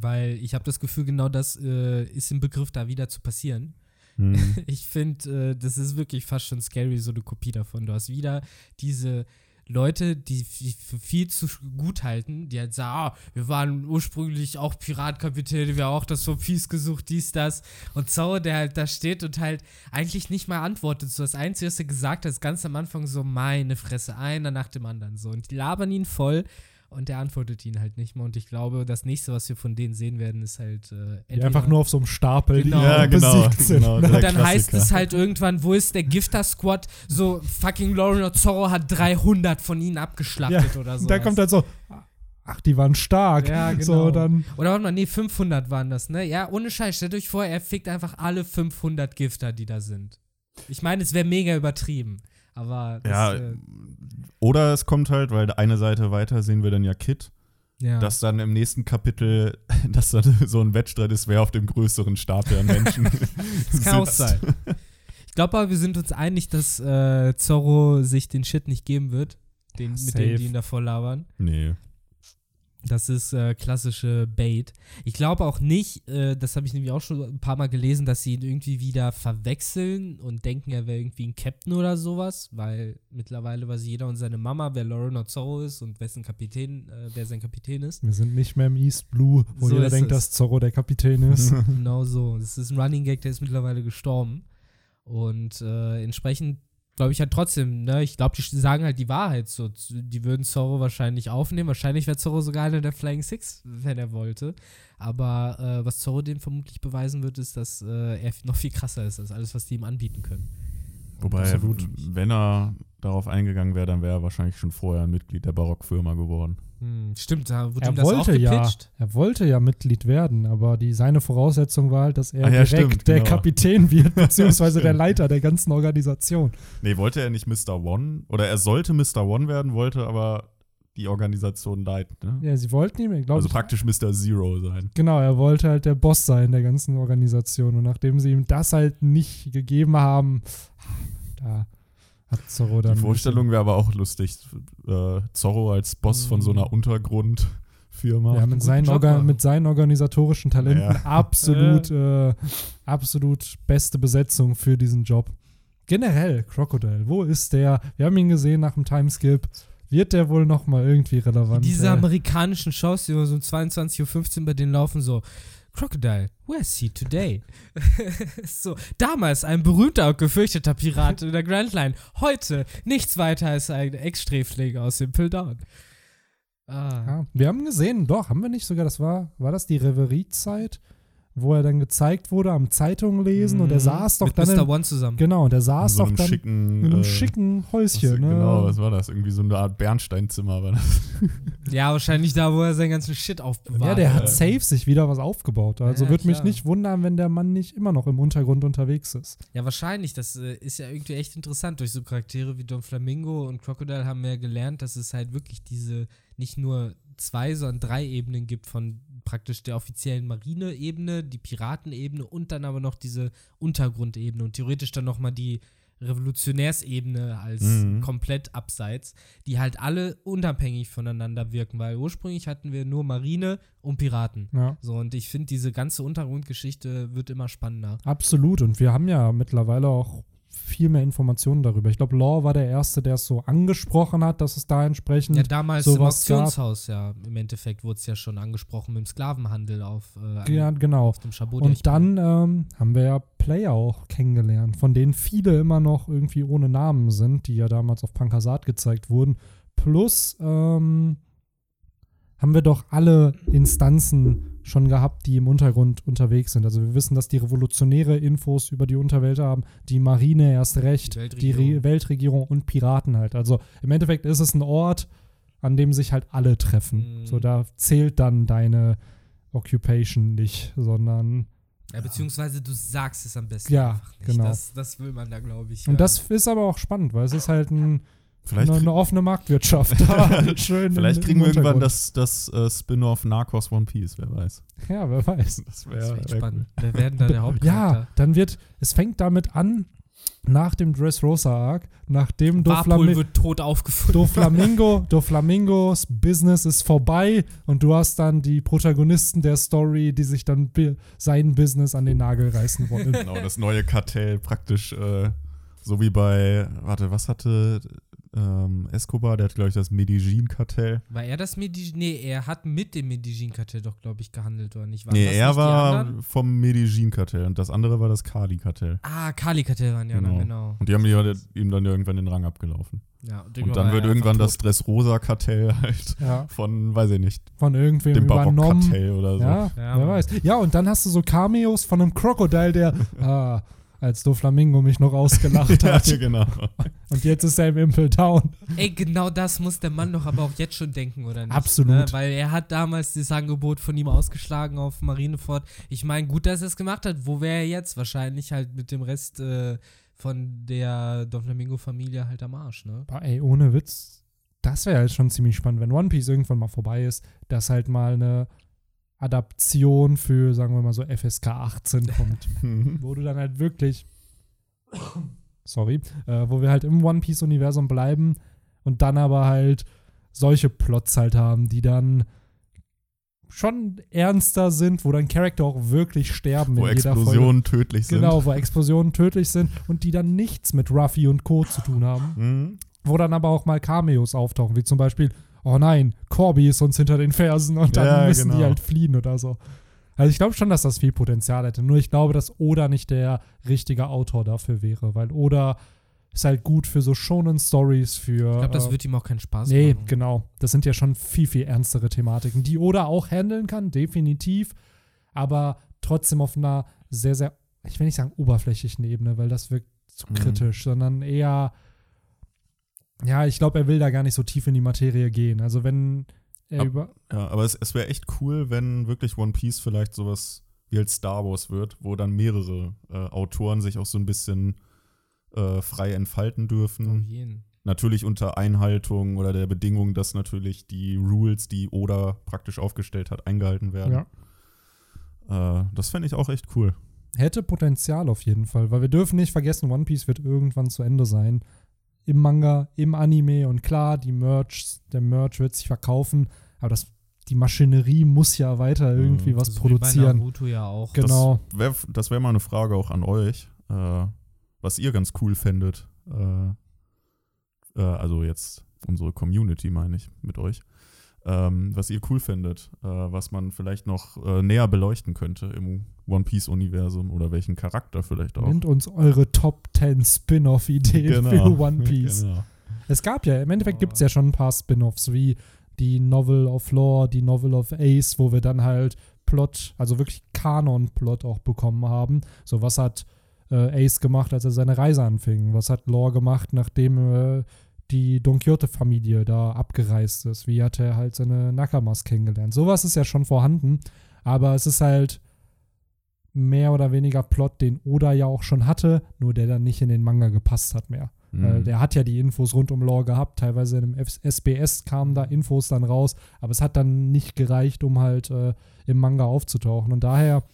Weil ich habe das Gefühl, genau das äh, ist im Begriff, da wieder zu passieren. Hm. Ich finde, äh, das ist wirklich fast schon scary, so eine Kopie davon. Du hast wieder diese Leute, die für viel zu gut halten, die halt sagen, ah, wir waren ursprünglich auch Piratkapitäne, wir haben auch das One Piece gesucht, dies, das. Und Zoro, der halt da steht und halt eigentlich nicht mal antwortet. So das Einzige, was er gesagt hat, ist ganz am Anfang so, meine Fresse, einer nach dem anderen. So. Und die labern ihn voll und er antwortet ihnen halt nicht mehr. Und ich glaube, das nächste, was wir von denen sehen werden, ist halt äh, die einfach nur auf so einem Stapel, Genau. die Ja, genau, besiegt sind. genau. und Der dann heißt Klassiker. es halt irgendwann, wo ist der Gifter-Squad? So, fucking Lauren Zorro hat 300 von ihnen abgeschlachtet oder so. Da kommt halt so, ach, die waren stark. Ja, genau. So, dann, Oder warte mal, nee, 500 waren das, ne? Ja, ohne Scheiß, stellt euch vor, er fickt einfach alle 500 Gifter, die da sind. Ich meine, es wäre mega übertrieben. Aber das, Ja, äh, oder es kommt halt, weil eine Seite weiter sehen wir dann ja Kit, ja. dass dann im nächsten Kapitel, dass dann so ein Wettstreit ist, wer auf dem größeren Stapel an Menschen Das kann auch sitzt. sein. Ich glaube aber, wir sind uns einig, dass äh, Zorro sich den Shit nicht geben wird. Den, mit Safe. denen, die ihn davor labern. Nee. Das ist äh, klassische Bait. Ich glaube auch nicht, äh, das habe ich nämlich auch schon ein paar Mal gelesen, dass sie ihn irgendwie wieder verwechseln und denken, er wäre irgendwie ein Captain oder sowas, weil mittlerweile weiß jeder und seine Mama, wer Lauren Zorro ist und wessen Kapitän, äh, wer sein Kapitän ist. wir sind nicht mehr im East Blue, wo So jeder denkt, es. dass Zorro der Kapitän ist. genau so. Das ist ein Running Gag, der ist mittlerweile gestorben. Und äh, entsprechend glaube ich halt trotzdem, ne? Ich glaube, die sagen halt die Wahrheit so. Die würden Zorro wahrscheinlich aufnehmen. Wahrscheinlich wäre Zorro sogar einer der Flying Six, wenn er wollte. Aber äh, was Zorro dem vermutlich beweisen wird, ist, dass äh, er noch viel krasser ist als alles, was die ihm anbieten können. Wobei, Absolut. wenn er darauf eingegangen wäre, dann wäre er wahrscheinlich schon vorher ein Mitglied der Barockfirma geworden. Hm, stimmt, da wurde Er ihm das auch wollte ja, gepitcht. er wollte ja Mitglied werden, aber die, seine Voraussetzung war halt, dass er Ah ja, direkt stimmt, der genau. Kapitän wird, beziehungsweise der. Leiter der ganzen Organisation. Nee, wollte er nicht Mr. One? Oder er sollte Mr. One werden, wollte aber die Organisation leiten. Ne? Ja, sie wollten ihm, glaube also ich, praktisch Mr. Zero sein. Genau, er wollte halt der Boss sein der ganzen Organisation. Und nachdem sie ihm das halt nicht gegeben haben, da hat Zorro dann. Die Vorstellung wäre aber auch lustig. Äh, Zorro als Boss von so einer Untergrundfirma. Ja, mit seinen, Job mit seinen organisatorischen Talenten Ja. absolut, äh, absolut beste Besetzung für diesen Job. Generell, Crocodile, wo ist der? Wir haben ihn gesehen nach dem Timeskip. Wird der wohl noch mal irgendwie relevant? Diese äh, amerikanischen Shows, die immer so um 22.15 Uhr bei denen laufen, so Crocodile, where's he today? so, damals ein berühmter und gefürchteter Pirat in der Grand Line. Heute nichts weiter als ein Ex-Sträfling aus Simple Dawn. Ah. ja, wir haben gesehen, doch, haben wir nicht sogar, das war, war das die Reverie-Zeit, wo er dann gezeigt wurde am Zeitungen lesen und er Mhm. saß doch Mit dann. Mr. In, One zusammen. genau, und er saß so doch einem dann schicken. in einem äh, schicken was, Häuschen. ne? Genau, was war das? Irgendwie so eine Art Bernsteinzimmer war das. Ja, wahrscheinlich da, wo er seinen ganzen Shit aufbewahrt. Ja, der hat safe sich wieder was aufgebaut. Also Ja, würde mich nicht wundern, wenn der Mann nicht immer noch im Untergrund unterwegs ist. Ja, wahrscheinlich. Das äh, ist ja irgendwie echt interessant. Durch so Charaktere wie Don Flamingo und Crocodile haben wir ja gelernt, dass es halt wirklich diese nicht nur zwei, sondern drei Ebenen gibt von praktisch der offiziellen Marine-Ebene, die Piratenebene und dann aber noch diese Untergrundebene und theoretisch dann nochmal die Revolutionärsebene als Mhm. komplett abseits, die halt alle unabhängig voneinander wirken, weil ursprünglich hatten wir nur Marine und Piraten. Ja, So, und ich finde, diese ganze Untergrundgeschichte wird immer spannender. absolut. Und wir haben ja mittlerweile auch viel mehr Informationen darüber. Ich glaube, Law war der Erste, der es so angesprochen hat, dass es da entsprechend. Ja, damals im. Auktionshaus, ja. Im Endeffekt wurde es ja schon angesprochen mit dem Sklavenhandel auf, äh, ja, genau. auf dem Chabot. Und dann ähm, haben wir ja Player auch kennengelernt, von denen viele immer noch irgendwie ohne Namen sind, die ja damals auf Pankasat gezeigt wurden. Plus ähm, haben wir doch alle Instanzen schon gehabt, die im Untergrund unterwegs sind. Also wir wissen, dass die Revolutionäre Infos über die Unterwelt haben, die Marine erst recht, Die die, Weltregierung. Re Weltregierung und Piraten halt. Also im Endeffekt ist es ein Ort, an dem sich halt alle treffen. Mhm. So, da zählt dann deine Occupation nicht, sondern ja, beziehungsweise du sagst es am besten Ja, genau. Das, das will man da, glaube ich. Und hören. das ist aber auch spannend, weil es ist halt ein, Vielleicht, eine, eine offene Marktwirtschaft. Schön vielleicht kriegen wir irgendwann das, das äh, Spin-off Narcos One Piece, wer weiß. Ja, wer weiß. Das wäre echt spannend. Wer werden da der Hauptcharakter? Ja, dann wird, es fängt damit an, nach dem Dressrosa-Arc, nachdem Warpol Doflami wird tot aufgefunden. Doflamingo, Doflamingos Business ist vorbei und du hast dann die Protagonisten der Story, die sich dann sein Business an den Nagel reißen wollen. Genau, das neue Kartell praktisch äh, so wie bei, warte, was hatte ähm, Escobar? Der hat, glaube ich, das Medellin-Kartell. War er das Medellin? Nee, er hat mit dem Medellin-Kartell doch, glaube ich, gehandelt, oder nicht? Waren Nee, das er nicht war vom Medellin-Kartell und das andere war das Kali-Kartell. Ah, Kali-Kartell waren ja Genau. dann, genau. Und die haben ihm dann irgendwann den Rang abgelaufen. Ja, Und dann wird irgendwann das Dressrosa-Kartell halt ja, von, weiß ich nicht, von irgendwem dem übernommen. Barock-Kartell oder so. Ja, Ja, wer weiß. Ja, und dann hast du so Cameos von einem Crocodile, der, ah, als Doflamingo mich noch ausgelacht ja, hat. genau. Und jetzt ist er im Impel Down. Ey, genau das muss der Mann doch aber auch jetzt schon denken, oder nicht? Absolut. Ne? Weil er hat damals dieses Angebot von ihm ausgeschlagen auf Marineford. Ich meine, gut, dass er es gemacht hat. Wo wäre er jetzt? Wahrscheinlich halt mit dem Rest äh, von der Doflamingo-Familie halt am Arsch, ne? Boah, ey, ohne Witz, das wäre halt schon ziemlich spannend, wenn One Piece irgendwann mal vorbei ist, dass halt mal eine Adaption für, sagen wir mal so, FSK 18 kommt. wo du dann halt wirklich, sorry, äh, wo wir halt im One Piece Universum bleiben und dann aber halt solche Plots halt haben, die dann schon ernster sind, wo dann Charakter auch wirklich sterben Wo in jeder Folge. Explosionen tödlich sind. Genau, wo Explosionen tödlich sind und die dann nichts mit Ruffy und Co. zu tun haben. Mhm. Wo dann aber auch mal Cameos auftauchen, wie zum Beispiel, oh nein, Corby ist uns hinter den Fersen und dann Ja, müssen die genau. halt fliehen oder so. Also ich glaube schon, dass das viel Potenzial hätte. Nur ich glaube, dass Oda nicht der richtige Autor dafür wäre, weil Oda ist halt gut für so schonen Stories, für. Ich glaube, das äh, wird ihm auch keinen Spaß Nee, machen. genau. Das sind ja schon viel, viel ernstere Thematiken, die Oda auch handeln kann, definitiv. Aber trotzdem auf einer sehr, sehr, ich will nicht sagen oberflächlichen Ebene, weil das wirkt zu Mhm. kritisch, sondern eher, ja, ich glaube, er will da gar nicht so tief in die Materie gehen. Also wenn er Ab- über. Ja, aber es, es wäre echt cool, wenn wirklich One Piece vielleicht sowas wie halt Star Wars wird, wo dann mehrere äh, Autoren sich auch so ein bisschen äh, frei entfalten dürfen. Natürlich unter Einhaltung oder der Bedingung, dass natürlich die Rules, die Oda praktisch aufgestellt hat, eingehalten werden. Ja. Äh, das fände ich auch echt cool. Hätte Potenzial auf jeden Fall, weil wir dürfen nicht vergessen, One Piece wird irgendwann zu Ende sein. Im Manga, im Anime und klar, die Merch, der Merch wird sich verkaufen, aber das, die Maschinerie muss ja weiter irgendwie was So wie bei produzieren. Naruto ja auch. Genau. Das wäre das wär mal eine Frage auch an euch, äh, was ihr ganz cool fändet. Äh, äh, also jetzt unsere Community meine ich mit euch. Ähm, was ihr cool findet, äh, was man vielleicht noch äh, näher beleuchten könnte im One Piece-Universum oder welchen Charakter vielleicht auch. Nennt uns eure Top 10 Spin-off-Ideen für One Piece. Genau. Es gab ja, im Endeffekt gibt es ja schon ein paar Spin-offs, wie die Novel of Lore, die Novel of Ace, wo wir dann halt Plot, also wirklich Kanon-Plot auch bekommen haben. So, was hat äh, Ace gemacht, als er seine Reise anfing? Was hat Lore gemacht, nachdem äh, die Don Quixote-Familie da abgereist ist? Wie hat er halt seine Nakamas kennengelernt? Sowas ist ja schon vorhanden, aber es ist halt mehr oder weniger Plot, den Oda ja auch schon hatte, nur der dann nicht in den Manga gepasst hat mehr. Weil Mhm. der hat ja die Infos rund um Lore gehabt. Teilweise im F- SBS kamen da Infos dann raus, aber es hat dann nicht gereicht, um halt äh, im Manga aufzutauchen. Und daher,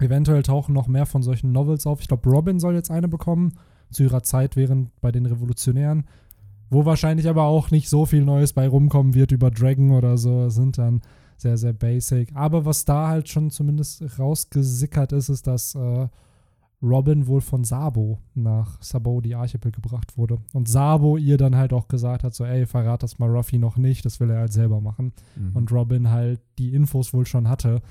eventuell tauchen noch mehr von solchen Novels auf. Ich glaube, Robin soll jetzt eine bekommen, zu ihrer Zeit während bei den Revolutionären. Wo wahrscheinlich aber auch nicht so viel Neues bei rumkommen wird über Dragon oder so. Das sind dann sehr, sehr basic. Aber was da halt schon zumindest rausgesickert ist, ist, dass äh, Robin wohl von Sabo nach Sabo die Archipel gebracht wurde. Und Sabo ihr dann halt auch gesagt hat, so, ey, verrat das mal Ruffy noch nicht, das will er halt selber machen. Mhm. Und Robin halt die Infos wohl schon hatte,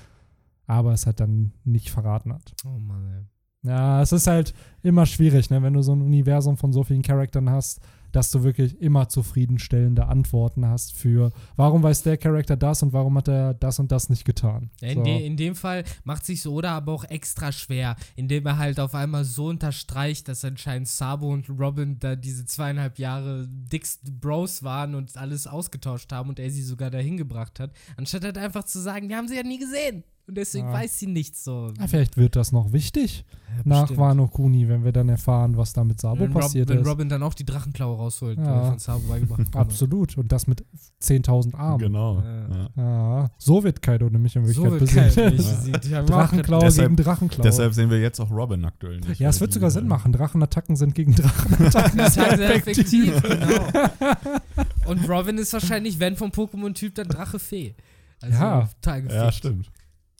aber es halt dann nicht verraten hat. Oh Mann, ey. Ja, es ist halt immer schwierig, ne, wenn du so ein Universum von so vielen Charakteren hast, dass du wirklich immer zufriedenstellende Antworten hast für, warum weiß der Charakter das und warum hat er das und das nicht getan. Ja, in, so. de, in dem Fall macht sich Oda aber auch extra schwer, indem er halt auf einmal so unterstreicht, dass anscheinend Sabo und Robin da diese zweieinhalb Jahre dicksten Bros waren und alles ausgetauscht haben und er sie sogar dahin gebracht hat, anstatt halt einfach zu sagen, wir haben sie ja nie gesehen und deswegen Ja. weiß sie nichts so. Ja, vielleicht wird das noch wichtig nach bestimmt. Wano Kuni, wenn wir dann erfahren, was da mit Sabo wenn, Rob, passiert wenn ist. Robin dann auch die Drachenklaue rausholt, Ja. von Sabo beigebracht. Absolut. Und das mit 10.000 Armen. Genau. Ja. Ja. Ja, so wird Kaido nämlich in So Wirklichkeit wird besiegt. Ja, Drachenklaue Deshalb- gegen Drachenklaue. Deshalb sehen wir jetzt auch Robin aktuell nicht. ja, es wird sogar Sinn machen. Drachenattacken sind gegen Drachenattacken. Das ist sehr halt sehr effektiv. effektiv, genau. Und Robin ist wahrscheinlich, wenn vom Pokémon-Typ, dann Drache-Fee. Also Ja. total gefickt. Ja, stimmt.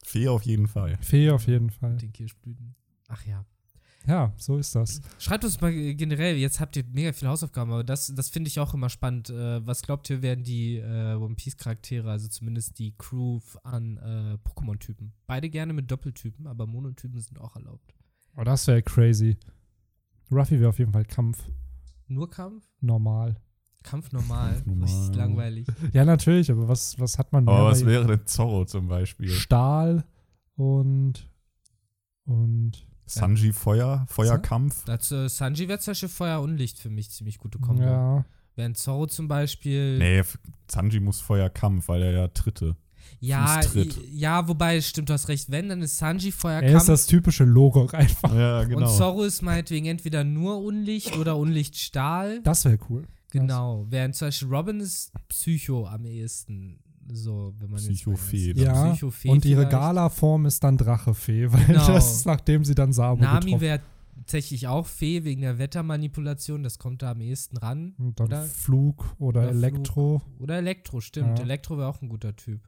Fee auf jeden Fall. Fee auf jeden Fall. Mit den Kirschblüten. Ach ja. Ja, so ist das. Schreibt uns mal generell, jetzt habt ihr mega viele Hausaufgaben, aber das, das finde ich auch immer spannend. Äh, was glaubt ihr, werden die äh, One Piece-Charaktere, also zumindest die Crew an äh, Pokémon-Typen? Beide gerne mit Doppeltypen, aber Monotypen sind auch erlaubt. Oh, das wäre crazy. Ruffy wäre auf jeden Fall Kampf. Nur Kampf? Normal. Kampf normal. Kampf normal. Richtig langweilig. Ja, natürlich, aber was, was hat man mehr? Aber was wäre denn Zorro zum Beispiel? Stahl und und Sanji Feuer, Feuerkampf. Dazu, äh, Sanji wäre zum Beispiel Feuer und Licht für mich ziemlich gute Kombo. ja, Während Zorro zum Beispiel. Nee, Sanji muss Feuerkampf, weil er ja Tritte. ja, Fußtritt. ja, wobei, stimmt, du hast recht. Wenn, dann ist Sanji er ist Feuerkampf. das typische Logo einfach. Ja, Und Zorro ist meinetwegen entweder nur Unlicht oder Unlichtstahl. Das wäre cool. Genau. Während zum Beispiel Robin ist Psycho am ehesten. So, wenn man Psychofee jetzt. Ja, Psychofee und ihre. Gala-Form ist dann Drachefee, weil Genau. das ist, nachdem sie dann Sabo Nami wäre tatsächlich auch Fee wegen der Wettermanipulation. Das kommt da am ehesten ran. Und dann Oder- Flug oder, oder Elektro. Oder Elektro, stimmt. Ja. Elektro wäre auch ein guter Typ.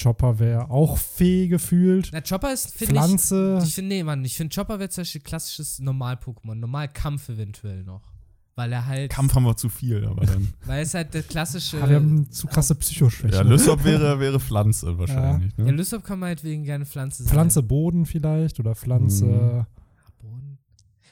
Chopper wäre auch Fee gefühlt. Na, Chopper ist, finde ich. Pflanze. Ich finde, nee, Mann, ich finde Chopper wäre zum Beispiel klassisches Normal-Pokémon. Normal-Kampf eventuell noch. Weil er halt. Kampf haben wir zu viel, aber dann. Weil es halt der klassische. Ah, wir haben zu krasse Psychoschwäche. ja, Lysop wäre, wäre Pflanze wahrscheinlich. ja, Ne? Lysop kann meinetwegen gerne Pflanze sein. Pflanze Boden vielleicht oder Pflanze. Mhm. Boden.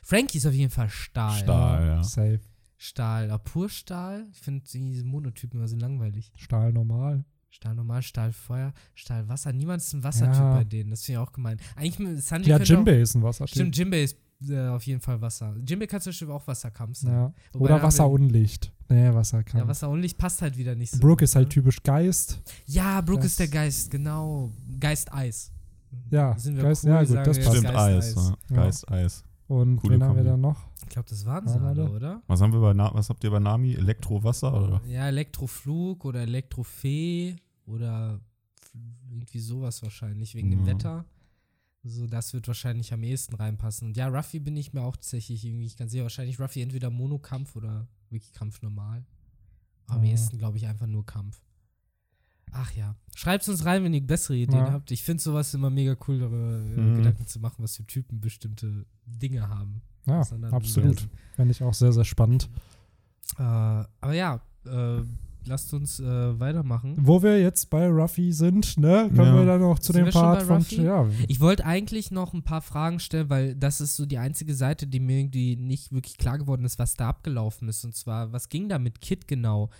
Frankie ist auf jeden Fall Stahl. Stahl, ja. Safe. Stahl, aber pur Stahl? Ich finde diese Monotypen immer so langweilig. Stahl normal. Stahl normal, Stahl Feuer, Stahl Wasser. Niemand ist ein Wassertyp Ja. bei denen. Das finde ich auch gemein. Eigentlich, mit Sanji Ja, Jimbei ist ein Wassertyp. Stimmt, Jimbei ist äh, auf jeden Fall Wasser. Jimbei kann zum Beispiel auch Wasserkampf sein. Ja. Oder da Wasser haben wir- und Licht. Nee, Wasser kann. Ja, Wasser und Licht passt halt wieder nicht so. Brooke ist halt ne? typisch Geist. Ja, Brooke Das- ist der Geist, genau. Geist Eis. Ja, Sind wir Geist, cool, ja gut, sagen das. Stimmt, Geist, Eis. Eis. Ja. Geist, Eis. Und Coole wen haben wir da noch? Ich glaube, das waren sie alle, oder? Was haben wir bei Na was habt ihr bei Nami? Elektrowasser oder? Ja, Elektroflug oder Elektrofee oder irgendwie sowas wahrscheinlich, wegen dem Ja. Wetter. So, das wird wahrscheinlich am ehesten reinpassen. Und ja, Ruffy bin ich mir auch tatsächlich irgendwie, ich kann sehen, wahrscheinlich Ruffy entweder Monokampf oder wirklich Kampf normal. Aber am Ja. ehesten glaube ich einfach nur Kampf. Ach ja. Schreibt uns rein, wenn ihr bessere Ideen Ja. habt. Ich finde sowas immer mega cool, darüber Mhm. Gedanken zu machen, was für Typen bestimmte Dinge haben. Ja, absolut. Fände ich auch sehr, sehr spannend. Äh, aber ja, äh, lasst uns äh, weitermachen. Wo wir jetzt bei Ruffy sind, ne, kommen Ja. wir dann auch zu Sind dem Part von. Ja, Ich wollte eigentlich noch ein paar Fragen stellen, weil das ist so die einzige Seite, die mir irgendwie nicht wirklich klar geworden ist, was da abgelaufen ist. Und zwar, was ging da mit Kid genau?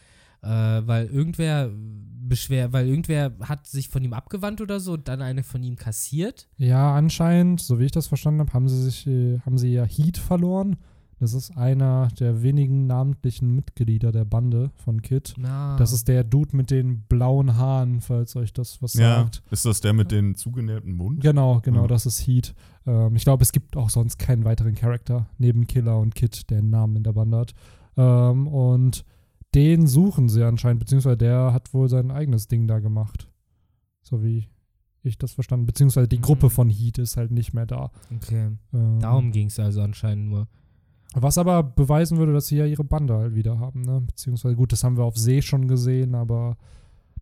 Äh, weil irgendwer beschwer, weil irgendwer hat sich von ihm abgewandt oder so und dann eine von ihm kassiert. ja, anscheinend, so wie ich das verstanden habe, haben sie sich, äh, haben sie ja Heat verloren. Das ist einer der wenigen namentlichen Mitglieder der Bande von Kid. Na, Das ist der Dude mit den blauen Haaren, falls euch das was Ja. sagt. Ist das der mit den zugenähten Mund? Genau, genau, Ja. das ist Heat. Ähm, ich glaube, es gibt auch sonst keinen weiteren Charakter neben Killer und Kid, der einen Namen in der Bande hat. Ähm, und den suchen sie anscheinend, beziehungsweise der hat wohl sein eigenes Ding da gemacht. So wie ich das verstanden. Beziehungsweise die Mhm. Gruppe von Heat ist halt nicht mehr da. okay. Ähm, Darum ging es also anscheinend nur. Was aber beweisen würde, dass sie ja ihre Bande halt wieder haben, ne? Beziehungsweise, gut, das haben wir auf See schon gesehen, aber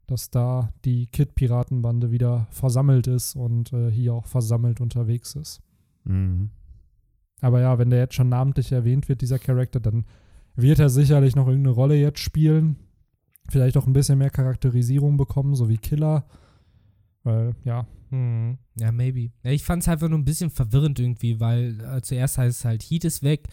dass da die Kid-Piratenbande wieder versammelt ist und äh, hier auch versammelt unterwegs ist. Mhm. Aber ja, wenn der jetzt schon namentlich erwähnt wird, dieser Charakter, dann wird er sicherlich noch irgendeine Rolle jetzt spielen. Vielleicht auch ein bisschen mehr Charakterisierung bekommen, so wie Killer. Weil, ja, Hm. Ja, maybe. Ja, ich fand es einfach nur ein bisschen verwirrend irgendwie, weil äh, zuerst heißt es halt, Heat ist weg.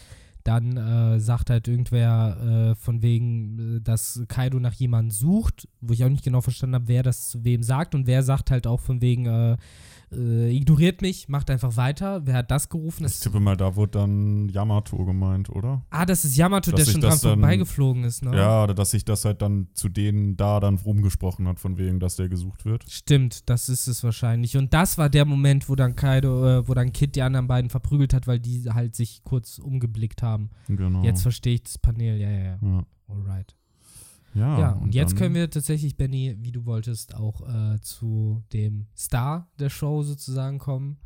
Dann äh, sagt halt irgendwer äh, von wegen, äh, dass Kaido nach jemandem sucht, wo ich auch nicht genau verstanden habe, wer das zu wem sagt. Und wer sagt halt auch von wegen, äh, äh, ignoriert mich, macht einfach weiter. Wer hat das gerufen? Ich Das, tippe mal, da wurde dann Yamato gemeint, oder? ah, das ist Yamato, Dass der schon dran vorbeigeflogen ist, ne? Ja, oder dass sich das halt dann zu denen da dann rumgesprochen hat, von wegen, dass der gesucht wird. Stimmt, das ist es wahrscheinlich. Und das war der Moment, wo dann Kaido, äh, wo dann Kid die anderen beiden verprügelt hat, weil die halt sich kurz umgeblickt haben. Genau. Jetzt verstehe ich das Panel, ja, ja, ja. ja. Alright. Ja, Ja, und, jetzt dann- können wir tatsächlich, Benny, wie du wolltest, auch äh, zu dem Star der Show sozusagen kommen,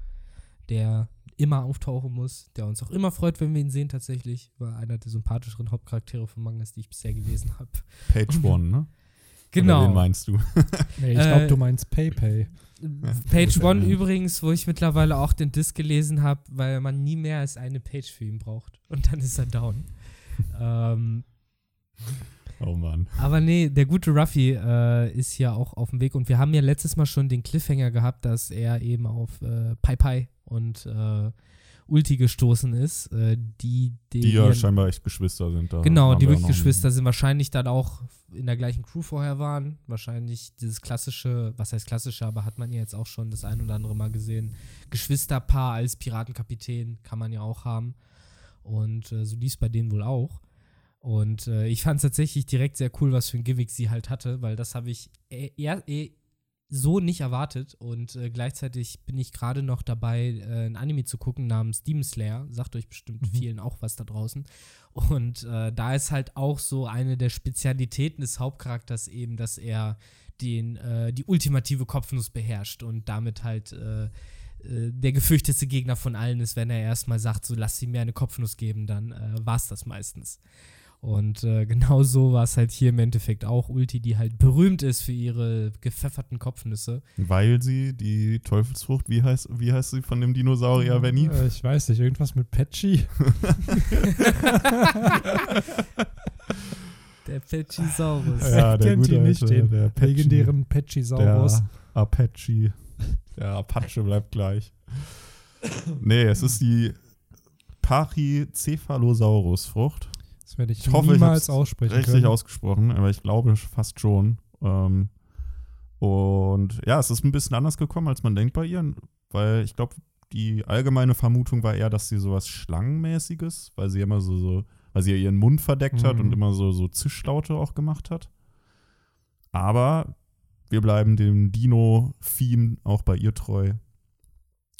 der immer auftauchen muss, der uns auch immer freut, wenn wir ihn sehen tatsächlich. War einer der sympathischeren Hauptcharaktere von Mangas, die ich bisher gelesen habe. Page One, ne? Oder Genau. wen meinst du? nee, ich glaube, Äh, du meinst PayPay. Page One ja. übrigens, wo ich mittlerweile auch den Disc gelesen habe, weil man nie mehr als eine Page für ihn braucht. Und dann ist er down. ähm, Oh Mann. aber nee, der gute Ruffy äh, ist hier auch auf dem Weg. Und wir haben ja letztes Mal schon den Cliffhanger gehabt, dass er eben auf äh, Pai Pai und äh, Ulti gestoßen ist. Äh, die, die, Die ja scheinbar echt Geschwister sind da. Genau, die wirklich Geschwister sind wahrscheinlich dann auch in der gleichen Crew vorher waren. Wahrscheinlich dieses klassische, was heißt klassische, aber hat man ja jetzt auch schon das ein oder andere Mal gesehen. Geschwisterpaar als Piratenkapitän kann man ja auch haben. Und äh, so lief es bei denen wohl auch. Und äh, ich fand es tatsächlich direkt sehr cool, was für ein Gimmick sie halt hatte, weil das habe ich eh- eher, eh so nicht erwartet. Und äh, gleichzeitig bin ich gerade noch dabei, äh, ein Anime zu gucken namens Demon Slayer. Sagt euch bestimmt Mhm. vielen auch was da draußen. Und äh, da ist halt auch so eine der Spezialitäten des Hauptcharakters eben, dass er den, äh, die ultimative Kopfnuss beherrscht und damit halt äh, äh, der gefürchtete Gegner von allen ist, wenn er erstmal sagt, so lass sie mir eine Kopfnuss geben, dann äh, war es das meistens. Und äh, genau so war es halt hier im Endeffekt auch. Ulti, die halt berühmt ist für ihre gepfefferten Kopfnüsse. Weil sie die Teufelsfrucht, wie heißt, wie heißt sie von dem Dinosaurier, Benny? Äh, ich weiß nicht, irgendwas mit Patchy. Der Pachysaurus. Wer kennt ihn nicht, den der Apache. legendären Patchysaurus. Der Apache. Der Apache bleibt gleich. Nee, es ist die Pachycephalosaurus-Frucht. Das werde ich, Ich hoffe, ich niemals hab's aussprechen Richtig können. ausgesprochen, aber ich glaube fast schon. Ähm, und ja, es ist ein bisschen anders gekommen, als man denkt bei ihr, weil ich glaube, die allgemeine Vermutung war eher, dass sie sowas Schlangenmäßiges, weil sie immer so, so weil sie ja ihren Mund verdeckt hat Mhm. und immer so, so Zischlaute auch gemacht hat. Aber wir bleiben dem Dino-Theme auch bei ihr treu,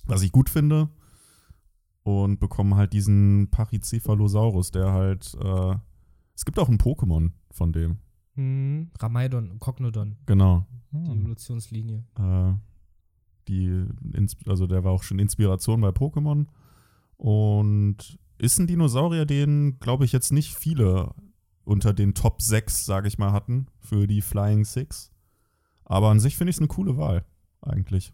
was ich gut finde. Und bekommen halt diesen Pachycephalosaurus, der halt, äh, es gibt auch ein Pokémon von dem. Hm, Ramaidon, Cognodon, Genau. die Hm. Evolutionslinie. Äh, die, also der war auch schon Inspiration bei Pokémon. Und ist ein Dinosaurier, den, glaube ich, jetzt nicht viele unter den Top 6, sage ich mal, hatten für die Flying Six. Aber an sich finde ich es eine coole Wahl, eigentlich.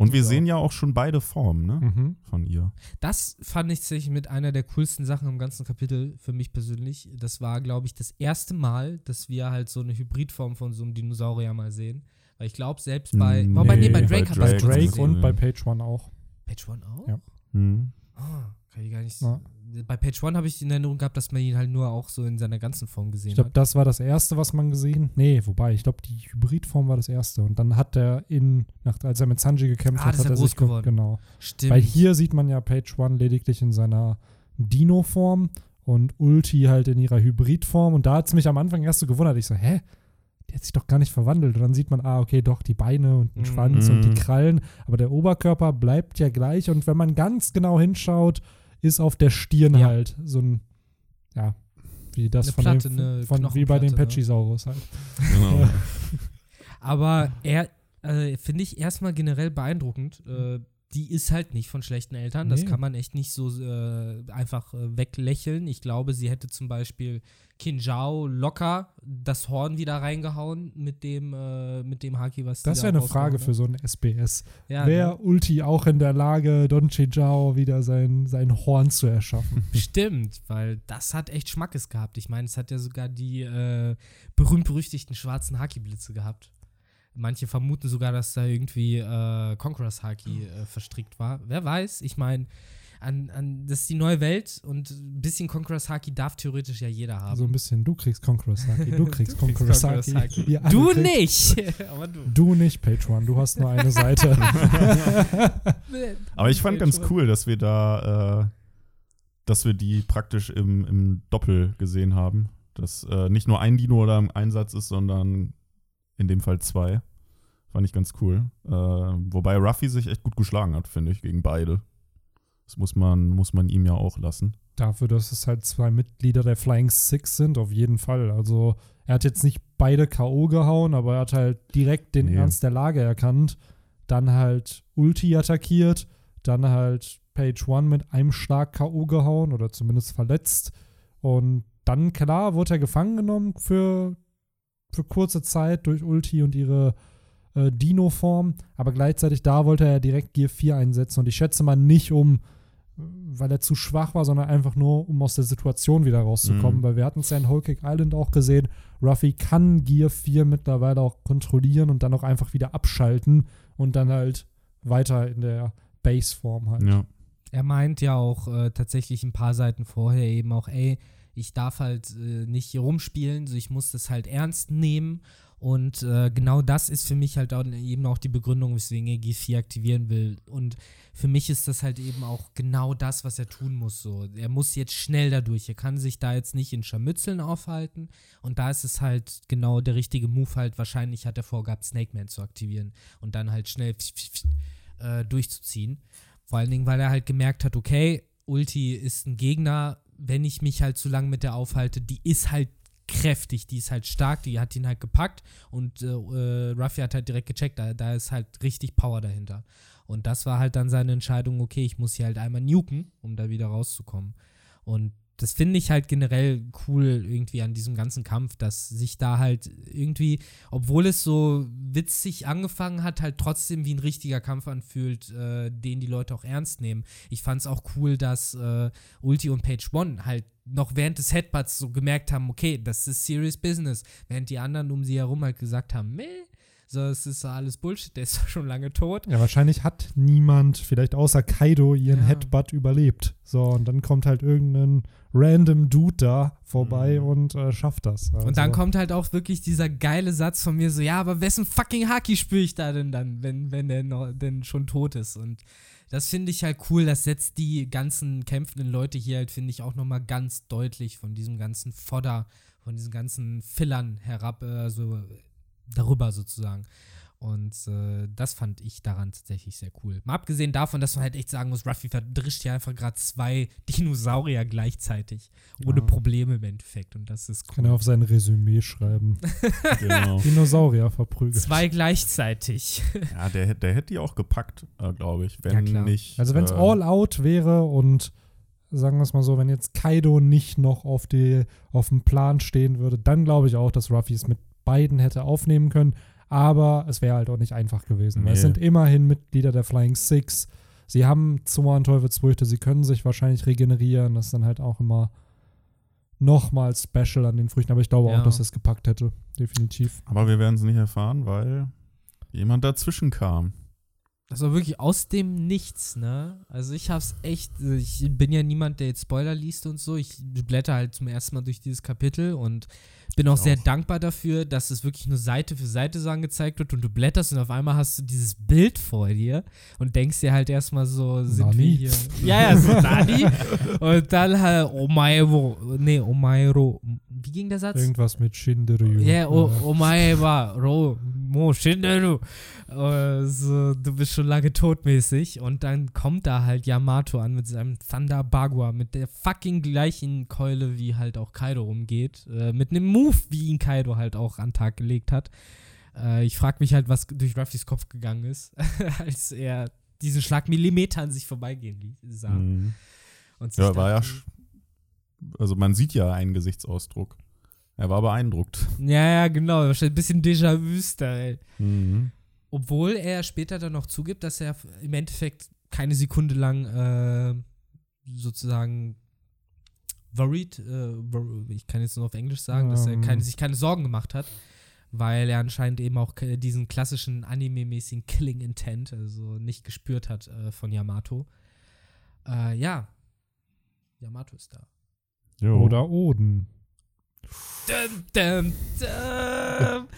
Und wir Ja. sehen ja auch schon beide Formen, ne? Mhm. Von ihr. Das fand ich tatsächlich mit einer der coolsten Sachen im ganzen Kapitel für mich persönlich. Das war, glaube ich, das erste Mal, dass wir halt so eine Hybridform von so einem Dinosaurier mal sehen. Weil ich glaube, selbst bei. Nee, wobei, nee, bei bei Drake hat Bei Drake Drake und bei Page One auch. Page One auch? Ja. Hm. Ah, kann ich gar nicht. Ja. Bei Page One habe ich in Erinnerung gehabt, dass man ihn halt nur auch so in seiner ganzen Form gesehen Ich glaube, hat. das war das erste, was man gesehen Nee, wobei, ich glaube, die Hybridform war das erste. Und dann hat er in, nach, als er mit Sanji gekämpft Ah, hat, hat er er groß sich ge- geworden. Genau. Stimmt. Weil hier sieht man ja Page One lediglich in seiner Dino-Form und Ulti halt in ihrer Hybridform. Und da hat es mich am Anfang erst so gewundert. Ich so, hä? Die hat sich doch gar nicht verwandelt. Und dann sieht man, ah, okay, doch, die Beine und den Mhm. Schwanz und die Mhm. Krallen. Aber der Oberkörper bleibt ja gleich. Und wenn man ganz genau hinschaut, ist auf der Stirn Ja. halt so ein, ja, wie das Eine von Platte, dem, eine von, wie bei dem Knochenplatte, ne? Pachysaurus halt. Genau. Aber er, äh, finde ich erstmal generell beeindruckend. Äh, die ist halt nicht von schlechten Eltern. Das Nee. kann man echt nicht so äh, einfach äh, weglächeln. Ich glaube, sie hätte zum Beispiel Kinjao locker das Horn wieder reingehauen mit dem, äh, mit dem Haki, was Das da wäre eine Frage hat. für so ein SBS. ja, Wäre ne? Ulti auch in der Lage, Don Chijao wieder sein, sein Horn zu erschaffen? Stimmt, weil das hat echt Schmackes gehabt. Ich meine, es hat ja sogar die äh, berühmt-berüchtigten schwarzen Haki-Blitze gehabt. Manche vermuten sogar, dass da irgendwie äh, Conqueror's Haki äh, verstrickt war. Wer weiß, ich meine, an, an, das ist die neue Welt und ein bisschen Conqueror's Haki darf theoretisch ja jeder haben. So ein bisschen, du kriegst Conqueror's Haki, du kriegst Conqueror's Conqueror's Haki. Haki. Du nicht! Aber du. Du nicht, Patreon, du hast nur eine Seite. Aber ich fand ganz cool, dass wir da, äh, dass wir die praktisch im, im Doppel gesehen haben. Dass äh, nicht nur ein Dino oder im Einsatz ist, sondern in dem Fall zwei. Fand ich ganz cool. Äh, wobei Ruffy sich echt gut geschlagen hat, finde ich, gegen beide. Das muss man, muss man ihm ja auch lassen. Dafür, dass es halt zwei Mitglieder der Flying Six sind, auf jeden Fall. Also, er hat jetzt nicht beide K.O. gehauen, aber er hat halt direkt den Nee. Ernst der Lage erkannt. Dann halt Ulti attackiert, dann halt Page One mit einem Schlag K.O. gehauen oder zumindest verletzt. Und dann, klar, wurde er gefangen genommen für, für kurze Zeit durch Ulti und ihre äh, Dino-Form. Aber gleichzeitig da wollte er direkt Gear 4 einsetzen. Und ich schätze mal nicht, um weil er zu schwach war, sondern einfach nur, um aus der Situation wieder rauszukommen. Mhm. Weil wir hatten es ja in Whole Cake Island auch gesehen, Ruffy kann Gear 4 mittlerweile auch kontrollieren und dann auch einfach wieder abschalten und dann halt weiter in der Base-Form halt. Ja. Er meint ja auch äh, tatsächlich ein paar Seiten vorher eben auch, ey, ich darf halt äh, nicht hier rumspielen, so ich muss das halt ernst nehmen. Und äh, genau das ist für mich halt auch, eben auch die Begründung, weswegen er G4 aktivieren will. Und für mich ist das halt eben auch genau das, was er tun muss. So. Er muss jetzt schnell dadurch. Er kann sich da jetzt nicht in Scharmützeln aufhalten. Und da ist es halt genau der richtige Move halt. Wahrscheinlich hat er vorgehabt, Snake Man zu aktivieren und dann halt schnell äh, durchzuziehen. Vor allen Dingen, weil er halt gemerkt hat, okay, Ulti ist ein Gegner, wenn ich mich halt zu lange mit der aufhalte, die ist halt kräftig, die ist halt stark, die hat ihn halt gepackt und äh, äh, Ruffy hat halt direkt gecheckt, da, da ist halt richtig Power dahinter. Und das war halt dann seine Entscheidung, okay, ich muss hier halt einmal nuken, um da wieder rauszukommen. Und das finde ich halt generell cool irgendwie an diesem ganzen Kampf, dass sich da halt irgendwie, obwohl es so witzig angefangen hat, halt trotzdem wie ein richtiger Kampf anfühlt, äh, den die Leute auch ernst nehmen. Ich fand es auch cool, dass äh, Ulti und Page One halt noch während des Headbutts so gemerkt haben, okay, das ist serious business, während die anderen um sie herum halt gesagt haben, meh, So, es ist alles Bullshit, der ist schon lange tot. Ja, wahrscheinlich hat niemand, vielleicht außer Kaido, ihren Ja. Headbutt überlebt. So, und dann kommt halt irgendein random Dude da vorbei Mhm. und äh, schafft das. Also, Und dann kommt halt auch wirklich dieser geile Satz von mir so, ja, aber wessen fucking Haki spüre ich da denn dann, wenn, wenn der noch, denn schon tot ist? Und das finde ich halt cool, das setzt die ganzen kämpfenden Leute hier halt, finde ich, auch nochmal ganz deutlich von diesem ganzen Fodder, von diesen ganzen Fillern herab, äh, so darüber sozusagen. Und äh, das fand ich daran tatsächlich sehr cool. Mal abgesehen davon, dass man halt echt sagen muss, Ruffy verdrischt hier einfach gerade zwei Dinosaurier gleichzeitig. Ohne Ja. Probleme im Endeffekt. Und das ist Kann cool. er auf sein Resümee schreiben. Genau. Dinosaurier verprügelt. Zwei gleichzeitig. Ja, der, hätt- der hätte die auch gepackt, äh, glaube ich. Wenn Ja, klar. nicht. Also wenn es äh, all out wäre und sagen wir es mal so, wenn jetzt Kaido nicht noch auf, die, auf dem Plan stehen würde, dann glaube ich auch, dass Ruffy es mit beiden hätte aufnehmen können. Aber es wäre halt auch nicht einfach gewesen. Weil es Nee. sind immerhin Mitglieder der Flying Six. Sie haben Zora Teufelsfrüchte, sie können sich wahrscheinlich regenerieren. Das ist dann halt auch immer nochmal special an den Früchten. Aber ich glaube Ja. auch, dass es gepackt hätte. Definitiv. Aber wir werden es nicht erfahren, weil jemand dazwischen kam. Das war wirklich aus dem Nichts, ne? Also ich hab's echt, ich bin ja niemand, der jetzt Spoiler liest und so. Ich blätter halt zum ersten Mal durch dieses Kapitel und bin auch Ich sehr auch. dankbar dafür, dass es wirklich nur Seite für Seite so angezeigt wird und du blätterst und auf einmal hast du dieses Bild vor dir und denkst dir halt erstmal so, sind wir Nani? hier. Ja, ja, so Nani. Und dann halt, Omaero, nee, Omaero, wie ging der Satz? Irgendwas mit Shinderyu. Ja, o, Äh, omae wa, ro, mo, shinderu. Äh, so, du bist schon lange todmäßig. Und dann kommt da halt Yamato an mit seinem Thunder Bagua, mit der fucking gleichen Keule, wie halt auch Kaido umgeht. Äh, mit einem Move, wie ihn Kaido halt auch an den Tag gelegt hat. Äh, ich frage mich halt, was durch Ruffys Kopf gegangen ist, als er diesen Schlag Millimeter an sich vorbeigehen ließ- sah. Mhm. Ja, war ja. Also man sieht ja einen Gesichtsausdruck. Er war beeindruckt. Ja, ja, genau. Wahrscheinlich ein bisschen Déjà-vu-Style. Mhm. Obwohl er später dann noch zugibt, dass er im Endeffekt keine Sekunde lang äh, sozusagen worried, äh, ich kann jetzt nur auf Englisch sagen, dass er Ähm. keine, sich keine Sorgen gemacht hat, weil er anscheinend eben auch ke- diesen klassischen Anime-mäßigen Killing Intent, also nicht gespürt hat äh, von Yamato. Äh, ja, Yamato ist da. Jo. Oder Oden. Dum, dum, dum.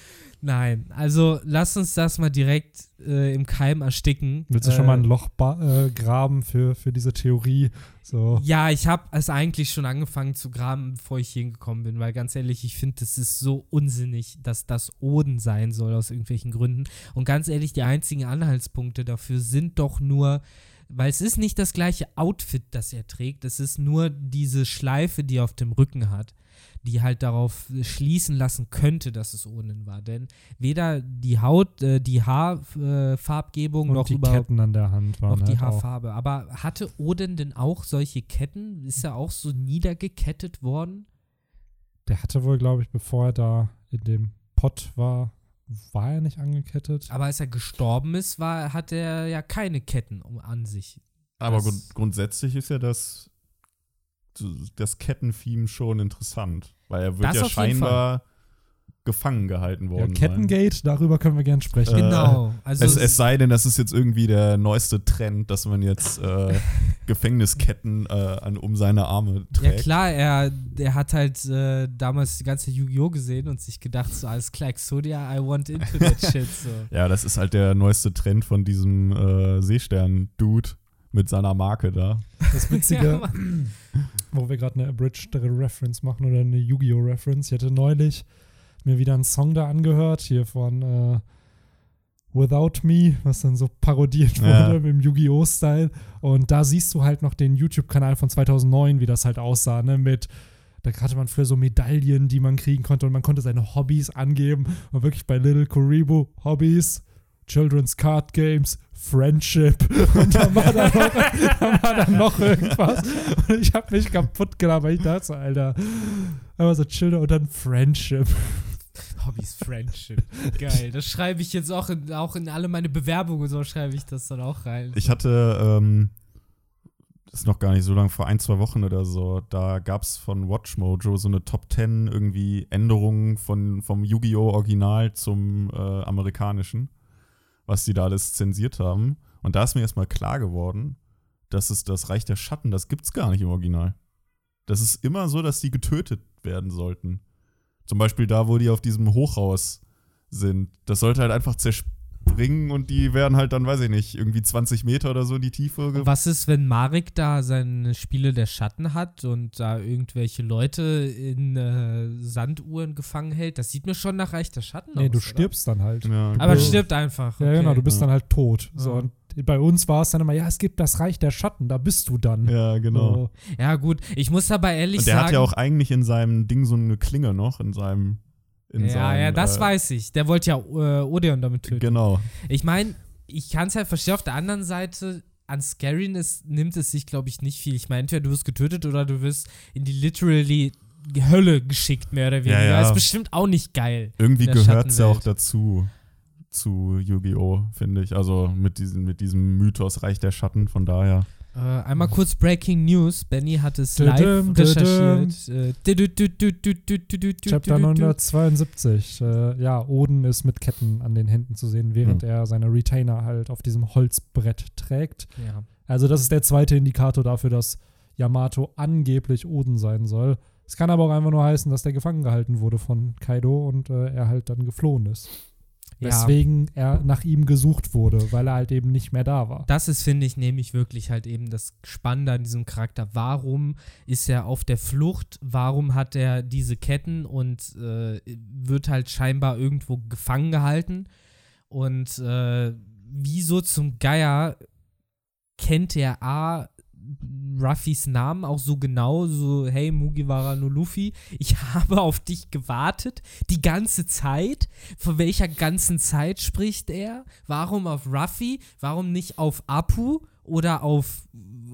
Nein, also lass uns das mal direkt äh, im Keim ersticken. Willst du äh, schon mal ein Loch ba- äh, graben für, für diese Theorie? So. Ja, ich habe es eigentlich schon angefangen zu graben, bevor ich hier hingekommen bin, weil ganz ehrlich, ich finde, das ist so unsinnig, dass das Oden sein soll aus irgendwelchen Gründen. Und ganz ehrlich, die einzigen Anhaltspunkte dafür sind doch nur, weil es ist nicht das gleiche Outfit, das er trägt, es ist nur diese Schleife, die er auf dem Rücken hat, die halt darauf schließen lassen könnte, dass es Oden war. Denn weder die Haut, äh, die Haarfarbgebung Und noch die überhaupt Ketten an der Hand waren noch die halt auch. Haarfarbe. Aber hatte Odin denn auch solche Ketten? Ist er auch so niedergekettet worden? Der hatte wohl, glaube ich, bevor er da in dem Pott war, war er nicht angekettet. Aber als er gestorben ist, war, hat er ja keine Ketten um, an sich. Aber grund grundsätzlich ist ja das, das Kettentheme schon interessant. Weil er wird Das ja scheinbar gefangen gehalten Ja, worden. sein. Kettengate, darüber können wir gern sprechen. Äh, Genau. Also Es, es sei denn, das ist jetzt irgendwie der neueste Trend, dass man jetzt äh, Gefängnisketten äh, an, um seine Arme ja trägt. klar, er, er hat halt äh, damals die ganze Yu-Gi-Oh! gesehen und sich gedacht, so alles klar, Exodia, I want into that shit. So. Ja, das ist halt der neueste Trend von diesem äh, Seestern-Dude mit seiner Marke da. Das Witzige, Ja. Wo wir gerade eine Abridged Reference machen oder eine Yu-Gi-Oh! Reference. Ich hatte neulich mir wieder einen Song da angehört, hier von äh, Without Me, was dann so parodiert Ja. wurde im Yu-Gi-Oh! Style. Und da siehst du halt noch den YouTube-Kanal von 2009, wie das halt aussah, ne, mit da hatte man früher so Medaillen, die man kriegen konnte und man konnte seine Hobbys angeben. Und wirklich bei Little Kuribo Hobbys, Children's Card Games, Friendship. Und dann war da noch, dann war da noch irgendwas. Und ich habe mich kaputt gelacht, weil ich dachte, so, Alter, einfach so Children und dann Friendship. Hobbys Friendship. Geil. Das schreibe ich jetzt auch in, auch in alle meine Bewerbungen und so schreibe ich das dann auch rein. Ich hatte, ähm, ist noch gar nicht so lange, vor ein, zwei Wochen oder so, da gab es von Watch Mojo so eine Top 10 irgendwie Änderungen von, vom Yu-Gi-Oh! Original zum äh, amerikanischen, was die da alles zensiert haben. Und da ist mir erstmal klar geworden, dass es das Reich der Schatten, das gibt's gar nicht im Original. Das ist immer so, dass die getötet werden sollten. Zum Beispiel da, wo die auf diesem Hochhaus sind. Das sollte halt einfach zerspringen und die werden halt dann, weiß ich nicht, irgendwie 20 Meter oder so in die Tiefe. Und was ist, wenn Marek da seine Spiele der Schatten hat und da irgendwelche Leute in äh, Sanduhren gefangen hält? Das sieht mir schon nach Reich der Schatten Nee, aus. du oder? stirbst dann halt. Ja, Aber stirbt einfach. Ja, genau, okay. du bist Ja. dann halt tot. So, Ja. und bei uns war es dann immer, ja, es gibt das Reich der Schatten, da bist du dann. Ja, genau. So. Ja, gut. Ich muss aber ehrlich Und der sagen. hat ja auch eigentlich in seinem Ding so eine Klinge noch, in seinem. In ja, seinem, ja, das äh, weiß ich. Der wollte ja äh, Odeon damit töten. Genau. Ich meine, ich kann es halt verstehen. Auf der anderen Seite, an Scariness nimmt es sich, glaube ich, nicht viel. Ich meine, entweder du wirst getötet oder du wirst in die literally Hölle geschickt, mehr oder weniger. ja. Das ist bestimmt auch nicht geil. Irgendwie gehört es ja auch dazu. Zu Yu-Gi-Oh!, finde ich. Also mit diesem, mit diesem Mythos Reich der Schatten, von daher. Äh, einmal kurz Breaking News. Benny hat es live recherchiert. Chapter 972. Ja, Oden ist mit Ketten an den Händen zu sehen, während er seine Retainer halt auf diesem Holzbrett trägt. Also das ist der zweite Indikator dafür, dass Yamato angeblich Oden sein soll. Es kann aber auch einfach nur heißen, dass der gefangen gehalten wurde von Kaido und äh, er halt dann geflohen ist. Ja. Weswegen er nach ihm gesucht wurde, weil er halt eben nicht mehr da war. Das ist, finde ich, nämlich wirklich halt eben das Spannende an diesem Charakter. Warum ist er auf der Flucht? Warum hat er diese Ketten und äh, wird halt scheinbar irgendwo gefangen gehalten? Und äh, wieso zum Geier kennt er A. Ruffys Namen auch so genau, so, hey, Mugiwara no Luffy, ich habe auf dich gewartet, die ganze Zeit. Von welcher ganzen Zeit spricht er? Warum auf Ruffy? Warum nicht auf Apu oder auf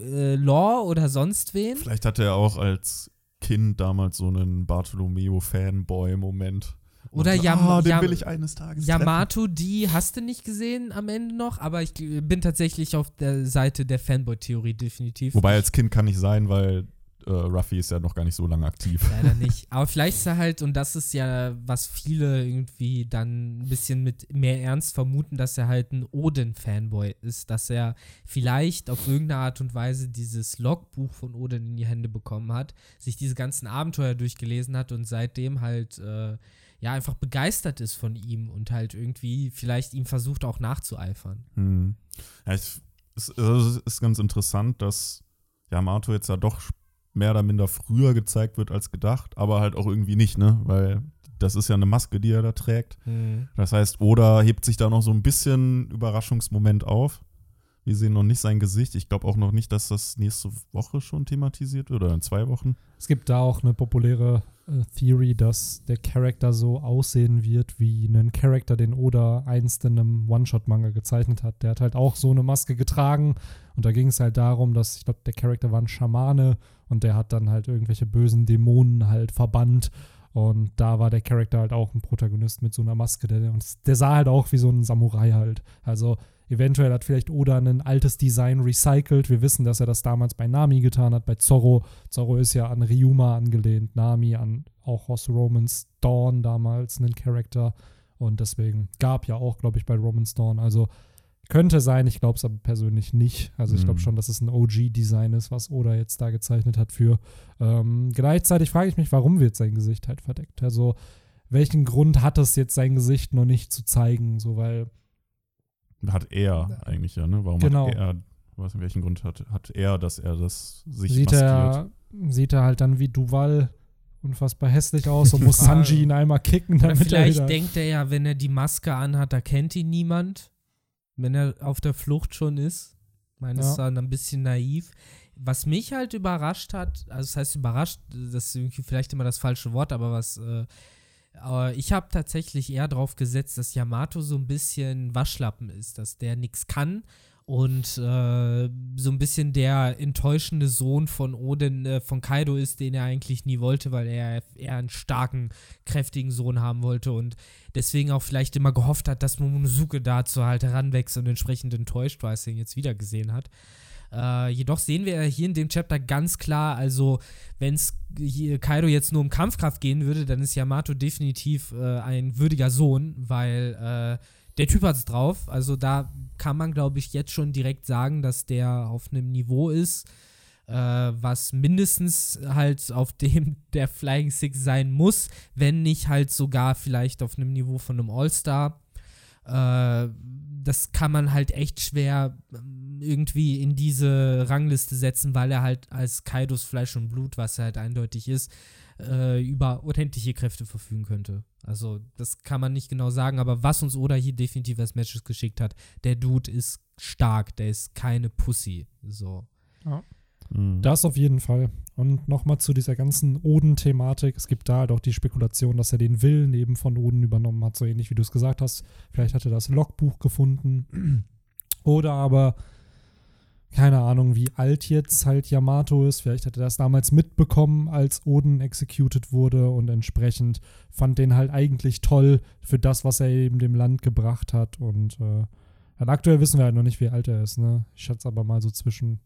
äh, Law oder sonst wen? Vielleicht hatte er auch als Kind damals so einen Bartolomeo-Fanboy-Moment. Oder so, Yam den Yam will ich eines Tages Yamato, die hast du nicht gesehen am Ende noch, aber ich bin tatsächlich auf der Seite der Fanboy-Theorie definitiv. Wobei als Kind kann nicht sein, weil äh, Ruffy ist ja noch gar nicht so lange aktiv. Leider nicht. Aber vielleicht ist er halt, und das ist ja, was viele irgendwie dann ein bisschen mit mehr Ernst vermuten, dass er halt ein Odin-Fanboy ist, dass er vielleicht auf irgendeine Art und Weise dieses Logbuch von Odin in die Hände bekommen hat, sich diese ganzen Abenteuer durchgelesen hat und seitdem halt äh, ja einfach begeistert ist von ihm und halt irgendwie vielleicht ihm versucht auch nachzueifern. Hm. Ja, ich, es, es ist ganz interessant, dass Yamato jetzt ja doch mehr oder minder früher gezeigt wird als gedacht, aber halt auch irgendwie nicht, ne? Weil das ist ja eine Maske, die er da trägt. Das heißt, Oda hebt sich da noch so ein bisschen Überraschungsmoment auf. Wir sehen noch nicht sein Gesicht. Ich glaube auch noch nicht, dass das nächste Woche schon thematisiert wird oder in zwei Wochen. Es gibt da auch eine populäre Theory, dass der Charakter so aussehen wird wie ein Charakter, den Oda einst in einem One-Shot-Manga gezeichnet hat. Der hat halt auch so eine Maske getragen und da ging es halt darum, dass, ich glaube, der Charakter war ein Schamane und der hat dann halt irgendwelche bösen Dämonen halt verbannt und da war der Charakter halt auch ein Protagonist mit so einer Maske. Der, der sah halt auch wie so ein Samurai halt. Also eventuell hat vielleicht Oda ein altes Design recycelt. Wir wissen, dass er das damals bei Nami getan hat, bei Zorro. Zorro ist ja an Ryuma angelehnt, Nami an auch aus Romans Dawn damals einen Charakter. Und deswegen gab ja auch, glaube ich, bei Romans Dawn. Also könnte sein, ich glaube es aber persönlich nicht. Also ich glaube Mhm. schon, dass es ein OG-Design ist, was Oda jetzt da gezeichnet hat für. Ähm, gleichzeitig frage ich mich, warum wird sein Gesicht halt verdeckt? Also welchen Grund hat es jetzt sein Gesicht noch nicht zu zeigen? So, weil Hat er eigentlich ja, ne? Warum Genau. hat er, was, welchen Grund hat, hat er, dass er das sich sieht maskiert? er, sieht er halt dann wie Duval unfassbar hässlich aus und muss. Sanji ihn einmal kicken, Oder damit er vielleicht wieder denkt er ja, wenn er die Maske anhat, da kennt ihn niemand. Wenn er auf der Flucht schon ist. Ich meine, das Ja. ist dann ein bisschen naiv. Was mich halt überrascht hat, also das heißt überrascht, das ist irgendwie vielleicht immer das falsche Wort, aber was, äh, aber ich habe tatsächlich eher drauf gesetzt, dass Yamato so ein bisschen Waschlappen ist, dass der nichts kann und äh, so ein bisschen der enttäuschende Sohn von Odin, äh, von Kaido ist, den er eigentlich nie wollte, weil er eher einen starken, kräftigen Sohn haben wollte und deswegen auch vielleicht immer gehofft hat, dass Momonosuke dazu halt heranwächst und entsprechend enttäuscht war, als er ihn jetzt wieder gesehen hat. Äh, jedoch sehen wir hier in dem Chapter ganz klar, also wenn es Kaido jetzt nur um Kampfkraft gehen würde, dann ist Yamato definitiv äh, ein würdiger Sohn, weil äh, der Typ hat es drauf. Also da kann man, glaube ich, jetzt schon direkt sagen, dass der auf einem Niveau ist, äh, was mindestens halt auf dem der Flying Six sein muss, wenn nicht halt sogar vielleicht auf einem Niveau von einem All-Star. Äh, das kann man halt echt schwer ähm, irgendwie in diese Rangliste setzen, weil er halt als Kaidos Fleisch und Blut, was er halt eindeutig ist, äh, über unendliche Kräfte verfügen könnte. Also, das kann man nicht genau sagen, aber was uns Oda hier definitiv als Matches geschickt hat, der Dude ist stark, der ist keine Pussy. So. Ja. Mhm. Das auf jeden Fall. Und nochmal zu dieser ganzen Oden-Thematik. Es gibt da halt auch die Spekulation, dass er den Willen eben von Oden übernommen hat, so ähnlich wie du es gesagt hast. Vielleicht hat er das Logbuch gefunden. Oder aber, keine Ahnung, wie alt jetzt halt Yamato ist. Vielleicht hat er das damals mitbekommen, als Oden executed wurde und entsprechend fand den halt eigentlich toll für das, was er eben dem Land gebracht hat. Und äh, aktuell wissen wir halt noch nicht, wie alt er ist. Ne? Ich schätze aber mal so zwischen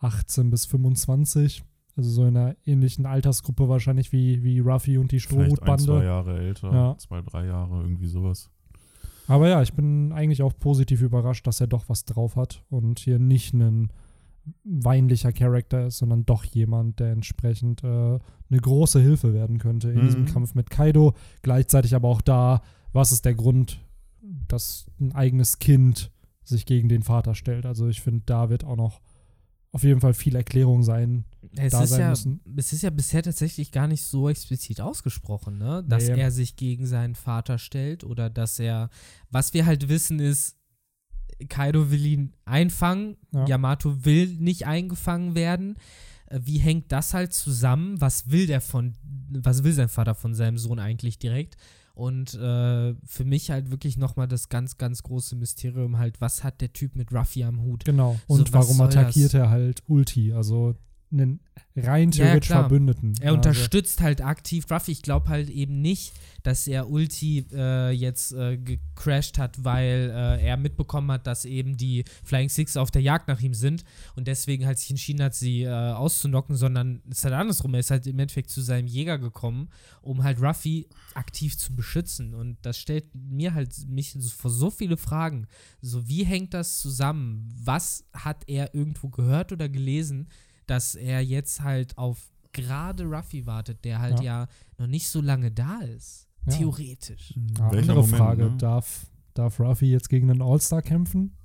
18 bis 25. Also so in einer ähnlichen Altersgruppe wahrscheinlich wie, wie Ruffy und die Strohhutbande. Zwei Jahre älter, ja. zwei, drei Jahre, irgendwie sowas. Aber ja, ich bin eigentlich auch positiv überrascht, dass er doch was drauf hat und hier nicht ein weinlicher Charakter ist, sondern doch jemand, der entsprechend äh, eine große Hilfe werden könnte in mhm. diesem Kampf mit Kaido. Gleichzeitig aber auch da, was ist der Grund, dass ein eigenes Kind sich gegen den Vater stellt. Also ich finde, da wird auch noch auf jeden Fall viel Erklärung sein. Es, da ist sein ja, müssen. es ist ja bisher tatsächlich gar nicht so explizit ausgesprochen, ne? dass nee. er sich gegen seinen Vater stellt oder dass er, was wir halt wissen ist, Kaido will ihn einfangen, ja. Yamato will nicht eingefangen werden. Äh, wie hängt das halt zusammen? Was will der von, was will sein Vater von seinem Sohn eigentlich direkt? Und äh, für mich halt wirklich nochmal das ganz, ganz große Mysterium halt, was hat der Typ mit Ruffy am Hut? Genau. Und so, warum attackiert das? er halt Ulti? Also einen rein theoretisch ja, Verbündeten. Er also. unterstützt halt aktiv Ruffy. Ich glaube halt eben nicht, dass er Ulti äh, jetzt äh, gecrashed hat, weil äh, er mitbekommen hat, dass eben die Flying Six auf der Jagd nach ihm sind und deswegen halt sich entschieden hat, sie äh, auszunocken, sondern es ist halt andersrum. Er ist halt im Endeffekt zu seinem Jäger gekommen, um halt Ruffy aktiv zu beschützen. Und das stellt mir halt mich vor so viele Fragen. So, wie hängt das zusammen? Was hat er irgendwo gehört oder gelesen, dass er jetzt halt auf gerade Ruffy wartet, der halt ja, ja noch nicht so lange da ist? Ja. Theoretisch. Ja, andere Moment, Frage, ne? darf, darf Ruffy jetzt gegen einen All-Star kämpfen?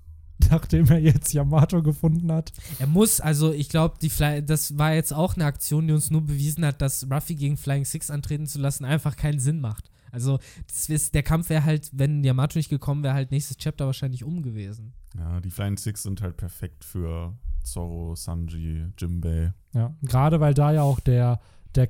Nachdem er jetzt Yamato gefunden hat. Er muss, also ich glaube, das war jetzt auch eine Aktion, die uns nur bewiesen hat, dass Ruffy gegen Flying Six antreten zu lassen einfach keinen Sinn macht. Also ist, der Kampf wäre halt, wenn Yamato nicht gekommen wäre, halt nächstes Chapter wahrscheinlich um gewesen. Ja, die Flying Six sind halt perfekt für Zoro, Sanji, Jimbei. Ja, gerade weil da ja auch der, der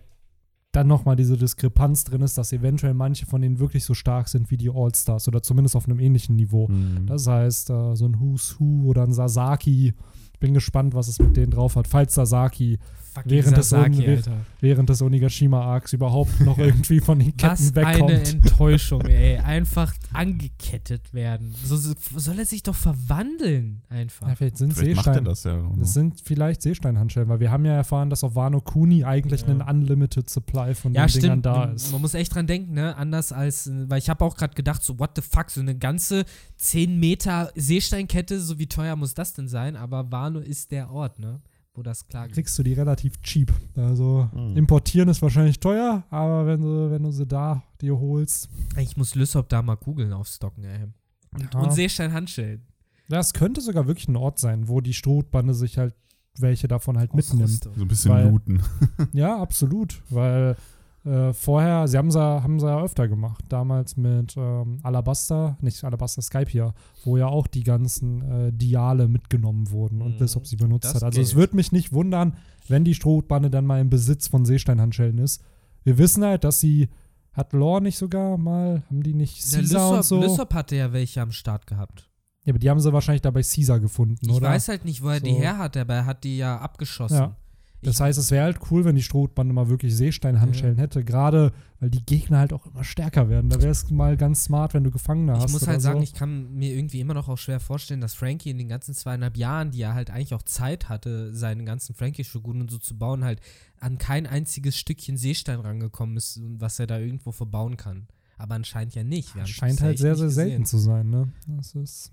dann nochmal diese Diskrepanz drin ist, dass eventuell manche von denen wirklich so stark sind wie die All-Stars oder zumindest auf einem ähnlichen Niveau. Mhm. Das heißt, äh, so ein Who's Who oder ein Sasaki. Ich bin gespannt, was es mit denen drauf hat. Falls Sasaki während, Sasaki, des, während des Onigashima-Arcs überhaupt noch irgendwie von den Ketten Was wegkommt. eine Enttäuschung, ey. Einfach angekettet werden. So, so, soll er sich doch verwandeln, einfach. Ja, vielleicht sind vielleicht Seestein, das, ja, das sind vielleicht Seesteinhandschellen, weil wir haben ja erfahren, dass auf Wano Kuni eigentlich ja. ein Unlimited Supply von ja, den stimmt. Dingern da ist. Man muss echt dran denken, ne? Anders als, weil ich habe auch gerade gedacht, so what the fuck, so eine ganze 10 Meter Seesteinkette, so wie teuer muss das denn sein? Aber Wano ist der Ort, ne? Wo das klar geht. Kriegst du die relativ cheap. Also mhm. importieren ist wahrscheinlich teuer, aber wenn du, wenn du sie da dir holst. Ich muss Lysop da mal Kugeln aufstocken, ey. Und, ja. und Seestein-Handschellen. Ja, es könnte sogar wirklich ein Ort sein, wo die Strohbande sich halt welche davon halt mitnimmt. So ein bisschen weil, looten. ja, absolut. Weil äh, vorher, sie haben sie, haben sie ja öfter gemacht. Damals mit ähm, Alabaster, nicht Alabaster Skype hier, wo ja auch die ganzen äh, Diale mitgenommen wurden und mhm. bis ob sie benutzt hat. Also geht. es würde mich nicht wundern, wenn die Strohbande dann mal im Besitz von Seesteinhandschellen ist. Wir wissen halt, dass sie hat Lore nicht sogar mal, haben die nicht Caesar und so? Lysop hatte ja welche am Start gehabt. Ja, aber die haben sie wahrscheinlich dabei Caesar gefunden, ich oder? Ich weiß halt nicht, wo er so. die her hat, aber er hat die ja abgeschossen. Ja. Das heißt, es wäre halt cool, wenn die Strohbande mal wirklich Seesteinhandschellen hätte, gerade weil die Gegner halt auch immer stärker werden. Da wäre es mal ganz smart, wenn du Gefangene hast. Ich muss halt sagen, so. ich kann mir irgendwie immer noch auch schwer vorstellen, dass Frankie in den ganzen zweieinhalb Jahren, die er halt eigentlich auch Zeit hatte, seinen ganzen Frankie-Shogun und so zu bauen, halt an kein einziges Stückchen Seestein rangekommen ist, was er da irgendwo verbauen kann. Aber anscheinend ja nicht. Wir scheint halt sehr, sehr selten zu sein. Ne? Das ist,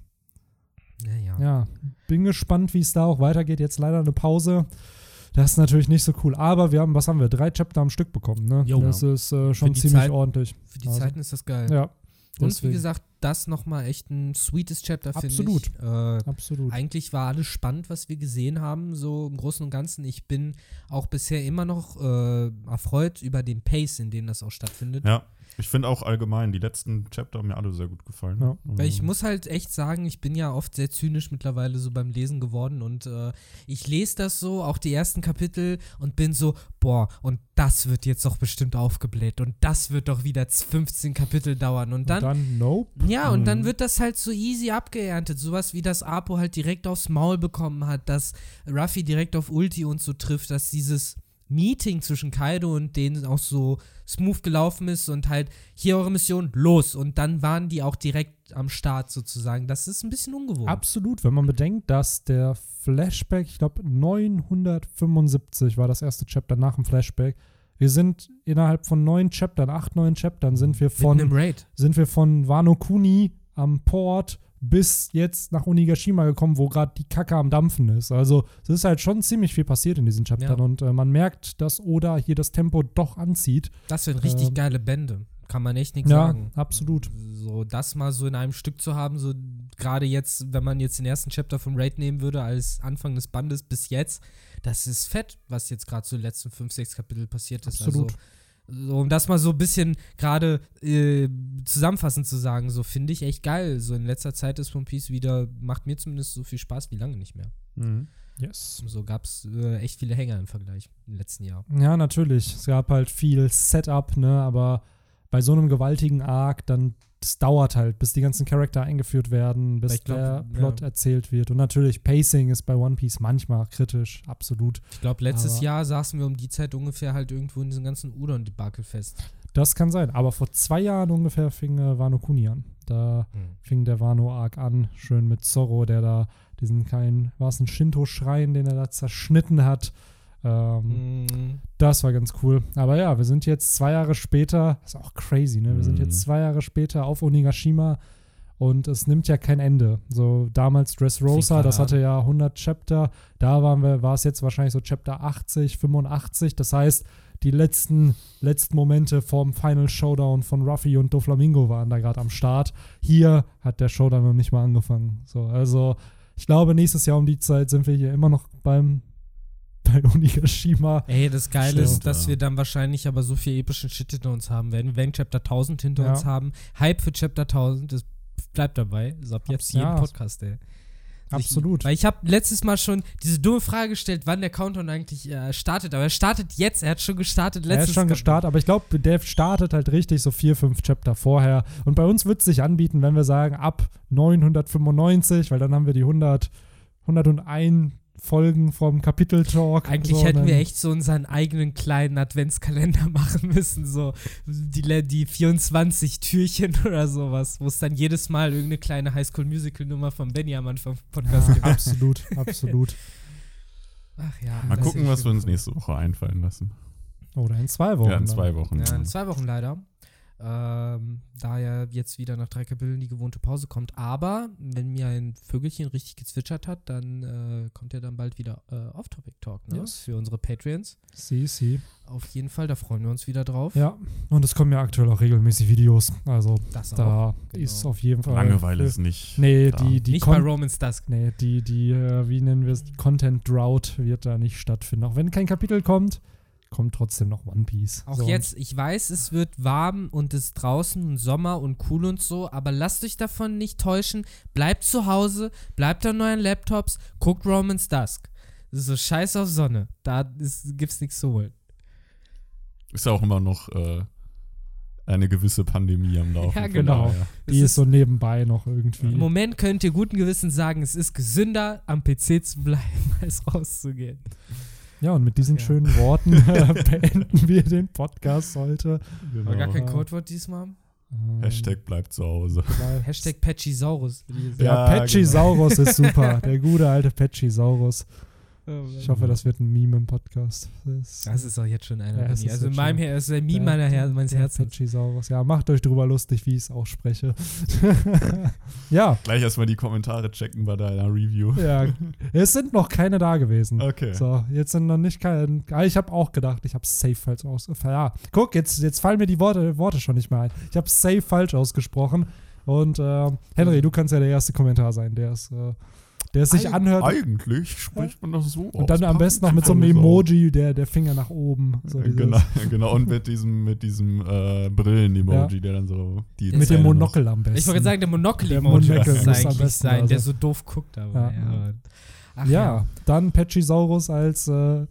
Naja. ja, bin gespannt, wie es da auch weitergeht. Jetzt leider eine Pause. Das ist natürlich nicht so cool. Aber wir haben, was haben wir? Drei Chapter am Stück bekommen. Ne? Jo. Das ist äh, schon ziemlich Zeit- ordentlich. Für die Also, Zeiten ist das geil. Ja, und wie gesagt, das nochmal echt ein sweetes Chapter, finde ich. Absolut. Äh, absolut. Eigentlich war alles spannend, was wir gesehen haben, so im Großen und Ganzen. Ich bin auch bisher immer noch äh, erfreut über den Pace, in dem das auch stattfindet. Ja, ich finde auch allgemein, die letzten Chapter haben mir alle sehr gut gefallen. Ja. Weil ich muss halt echt sagen, ich bin ja oft sehr zynisch mittlerweile so beim Lesen geworden und äh, ich lese das so, auch die ersten Kapitel und bin so, boah, und das wird jetzt doch bestimmt aufgebläht und das wird doch wieder 15 Kapitel dauern und dann, Und dann Nope. ja, und dann Mhm. wird das halt so easy abgeerntet, sowas wie das Apo halt direkt aufs Maul bekommen hat, dass Ruffy direkt auf Ulti und so trifft, dass dieses Meeting zwischen Kaido und denen auch so smooth gelaufen ist und halt hier eure Mission, los. Und dann waren die auch direkt am Start sozusagen. Das ist ein bisschen ungewohnt. Absolut, wenn man bedenkt, dass der Flashback, ich glaube 975 war das erste Chapter nach dem Flashback. Wir sind innerhalb von neun Chaptern, acht, neun Chaptern sind wir von, Raid. sind wir von Wano Kuni am Port bis jetzt nach Onigashima gekommen, wo gerade die Kacke am Dampfen ist. Also es ist halt schon ziemlich viel passiert in diesen Chaptern Ja. und äh, man merkt, dass Oda hier das Tempo doch anzieht. Das sind richtig Ähm, geile Bände. Kann man echt nichts Ja, sagen. absolut. So, das mal so in einem Stück zu haben, so gerade jetzt, wenn man jetzt den ersten Chapter vom Raid nehmen würde, als Anfang des Bandes bis jetzt, das ist fett, was jetzt gerade so in den letzten fünf, sechs Kapitel passiert ist. Absolut. Also, so, um das mal so ein bisschen gerade äh, zusammenfassend zu sagen, so finde ich echt geil. So in letzter Zeit ist One Piece wieder, macht mir zumindest so viel Spaß wie lange nicht mehr. Mhm. Yes. So gab es äh, echt viele Hänger im Vergleich im letzten Jahr. Ja, natürlich. Es gab halt viel Setup, ne, aber bei so einem gewaltigen Arc, dann es dauert halt, bis die ganzen Charakter eingeführt werden, bis glaub, der ja. Plot erzählt wird. Und natürlich, Pacing ist bei One Piece manchmal kritisch, absolut. Ich glaube, letztes Aber- Jahr saßen wir um die Zeit ungefähr halt irgendwo in diesem ganzen Udon-Debakel fest. Das kann sein. Aber vor zwei Jahren ungefähr fing äh, Wano Kuni an. Da fing der Wano-Arc an, schön mit Zorro, der da diesen kleinen, war es ein Shinto-Schrein, den er da zerschnitten hat. Ähm, Mhm. Das war ganz cool. Aber ja, wir sind jetzt zwei Jahre später, ist auch crazy, ne? Wir sind Mhm. jetzt zwei Jahre später auf Onigashima und es nimmt ja kein Ende. So damals Dressrosa, das hatte ja 100 Chapter. Da waren wir, war es jetzt wahrscheinlich so Chapter 80, 85. Das heißt, die letzten, letzten Momente vorm Final Showdown von Ruffy und Doflamingo waren da gerade am Start. Hier hat der Showdown noch nicht mal angefangen. So, also ich glaube, nächstes Jahr um die Zeit sind wir hier immer noch beim bei Onigashima. Ey, das Geile Stimmt, ist, dass ja. wir dann wahrscheinlich aber so viel epischen Shit hinter uns haben werden. Wir werden Chapter 1000 hinter Ja. uns haben. Hype für Chapter 1000, das bleibt dabei. So ab jetzt Abs- jeden ja. Podcast, ey. Absolut. Ich, weil ich habe letztes Mal schon diese dumme Frage gestellt, wann der Countdown eigentlich äh, startet. Aber er startet jetzt. Er hat schon gestartet Er letztes ist schon gestartet, aber ich glaube, der startet halt richtig so vier, fünf Chapter vorher. Und bei uns wird es sich anbieten, wenn wir sagen, ab 995, weil dann haben wir die 100, 101 Folgen vom Kapitel-Talk. Eigentlich so, hätten wir echt so unseren eigenen kleinen Adventskalender machen müssen, so die, die 24 Türchen oder sowas, wo es dann jedes Mal irgendeine kleine Highschool-Musical-Nummer von Benny am Anfang vom Podcast Ja, gibt. absolut, absolut. Ach ja. Mal gucken, was wir uns nächste Woche einfallen lassen. Oder in zwei Wochen. ja, in zwei Wochen. Ja, in zwei Wochen leider. Ähm, da ja jetzt wieder nach drei Kapiteln die gewohnte Pause kommt. Aber wenn mir ein Vögelchen richtig gezwitschert hat, dann äh, kommt ja dann bald wieder äh, Off-Topic-Talk ne? Yes. für unsere Patreons. Sie, sie. Auf jeden Fall, da freuen wir uns wieder drauf. Ja, und es kommen ja aktuell auch regelmäßig Videos. Also Das auch. da genau. ist auf jeden Fall. Langeweile ist nicht. Nee, da. die, die Nicht bei Romans Dusk. Nee, die, die, äh, wie nennen wir es, die Content Drought wird da nicht stattfinden. Auch wenn kein Kapitel kommt, kommt trotzdem noch One Piece. Auch So, jetzt, ich weiß, es wird warm und es ist draußen und Sommer und cool und so, aber lasst euch davon nicht täuschen. Bleibt zu Hause, bleibt an euren Laptops, guckt Romans Dusk. Das ist so scheiß auf Sonne. Da ist, gibt's nichts zu holen. Ist ja auch immer noch äh, eine gewisse Pandemie am Laufen. Ja, genau. daher. Die ist so nebenbei noch irgendwie. Im Moment könnt ihr guten Gewissens sagen, es ist gesünder, am PC zu bleiben, als rauszugehen. Ja, und mit diesen ja. schönen Worten äh, beenden wir den Podcast heute. Genau. War gar kein. Codewort diesmal. Ähm, Hashtag bleibt zu Hause. Hashtag Patchysaurus. Ja, Ja, Patchysaurus ist super. Der gute alte Patchysaurus. Sagen. Ich hoffe, das wird ein Meme im Podcast. Das, Das ist auch jetzt schon einer Ja, ist Also in meinem Her ist der Meme der- meiner Her meines Herzens. Ja, macht euch drüber lustig, wie ich es ausspreche. ja, Gleich erstmal die Kommentare checken bei deiner Review. ja. Es sind noch keine da gewesen. Okay. So, jetzt sind noch nicht keine. Ah, Ich habe auch gedacht, ich habe safe falsch aus. Ja, guck, jetzt, jetzt fallen mir die Worte, Worte schon nicht mehr ein. Ich habe safe falsch ausgesprochen. Und äh, Henry, du kannst ja der erste Kommentar sein, der es, äh, der sich Eig- anhört. Eigentlich spricht man das so Und dann am besten noch mit so einem Emoji, der, der Finger nach oben. So genau, genau, und mit diesem, mit diesem äh, Brillen-Emoji, der dann so die Mit dem Monokel am besten. Ich wollte gerade sagen, der Monokel Der Emoji Monokel muss es am eigentlich besten sein, da der so doof guckt. Aber, Ja. ja. Ach, ja, dann Patchysaurus als äh,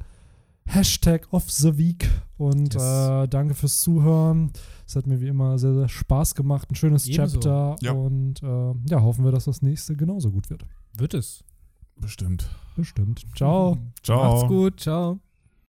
Hashtag of the Week. Und Yes. äh, danke fürs Zuhören. Es hat mir wie immer sehr, sehr Spaß gemacht. Ein schönes Ebenso. Chapter. Ja. Und äh, ja, hoffen wir, dass das nächste genauso gut wird. Wird es. Bestimmt. Bestimmt. Ciao. Ciao. Macht's gut. Ciao.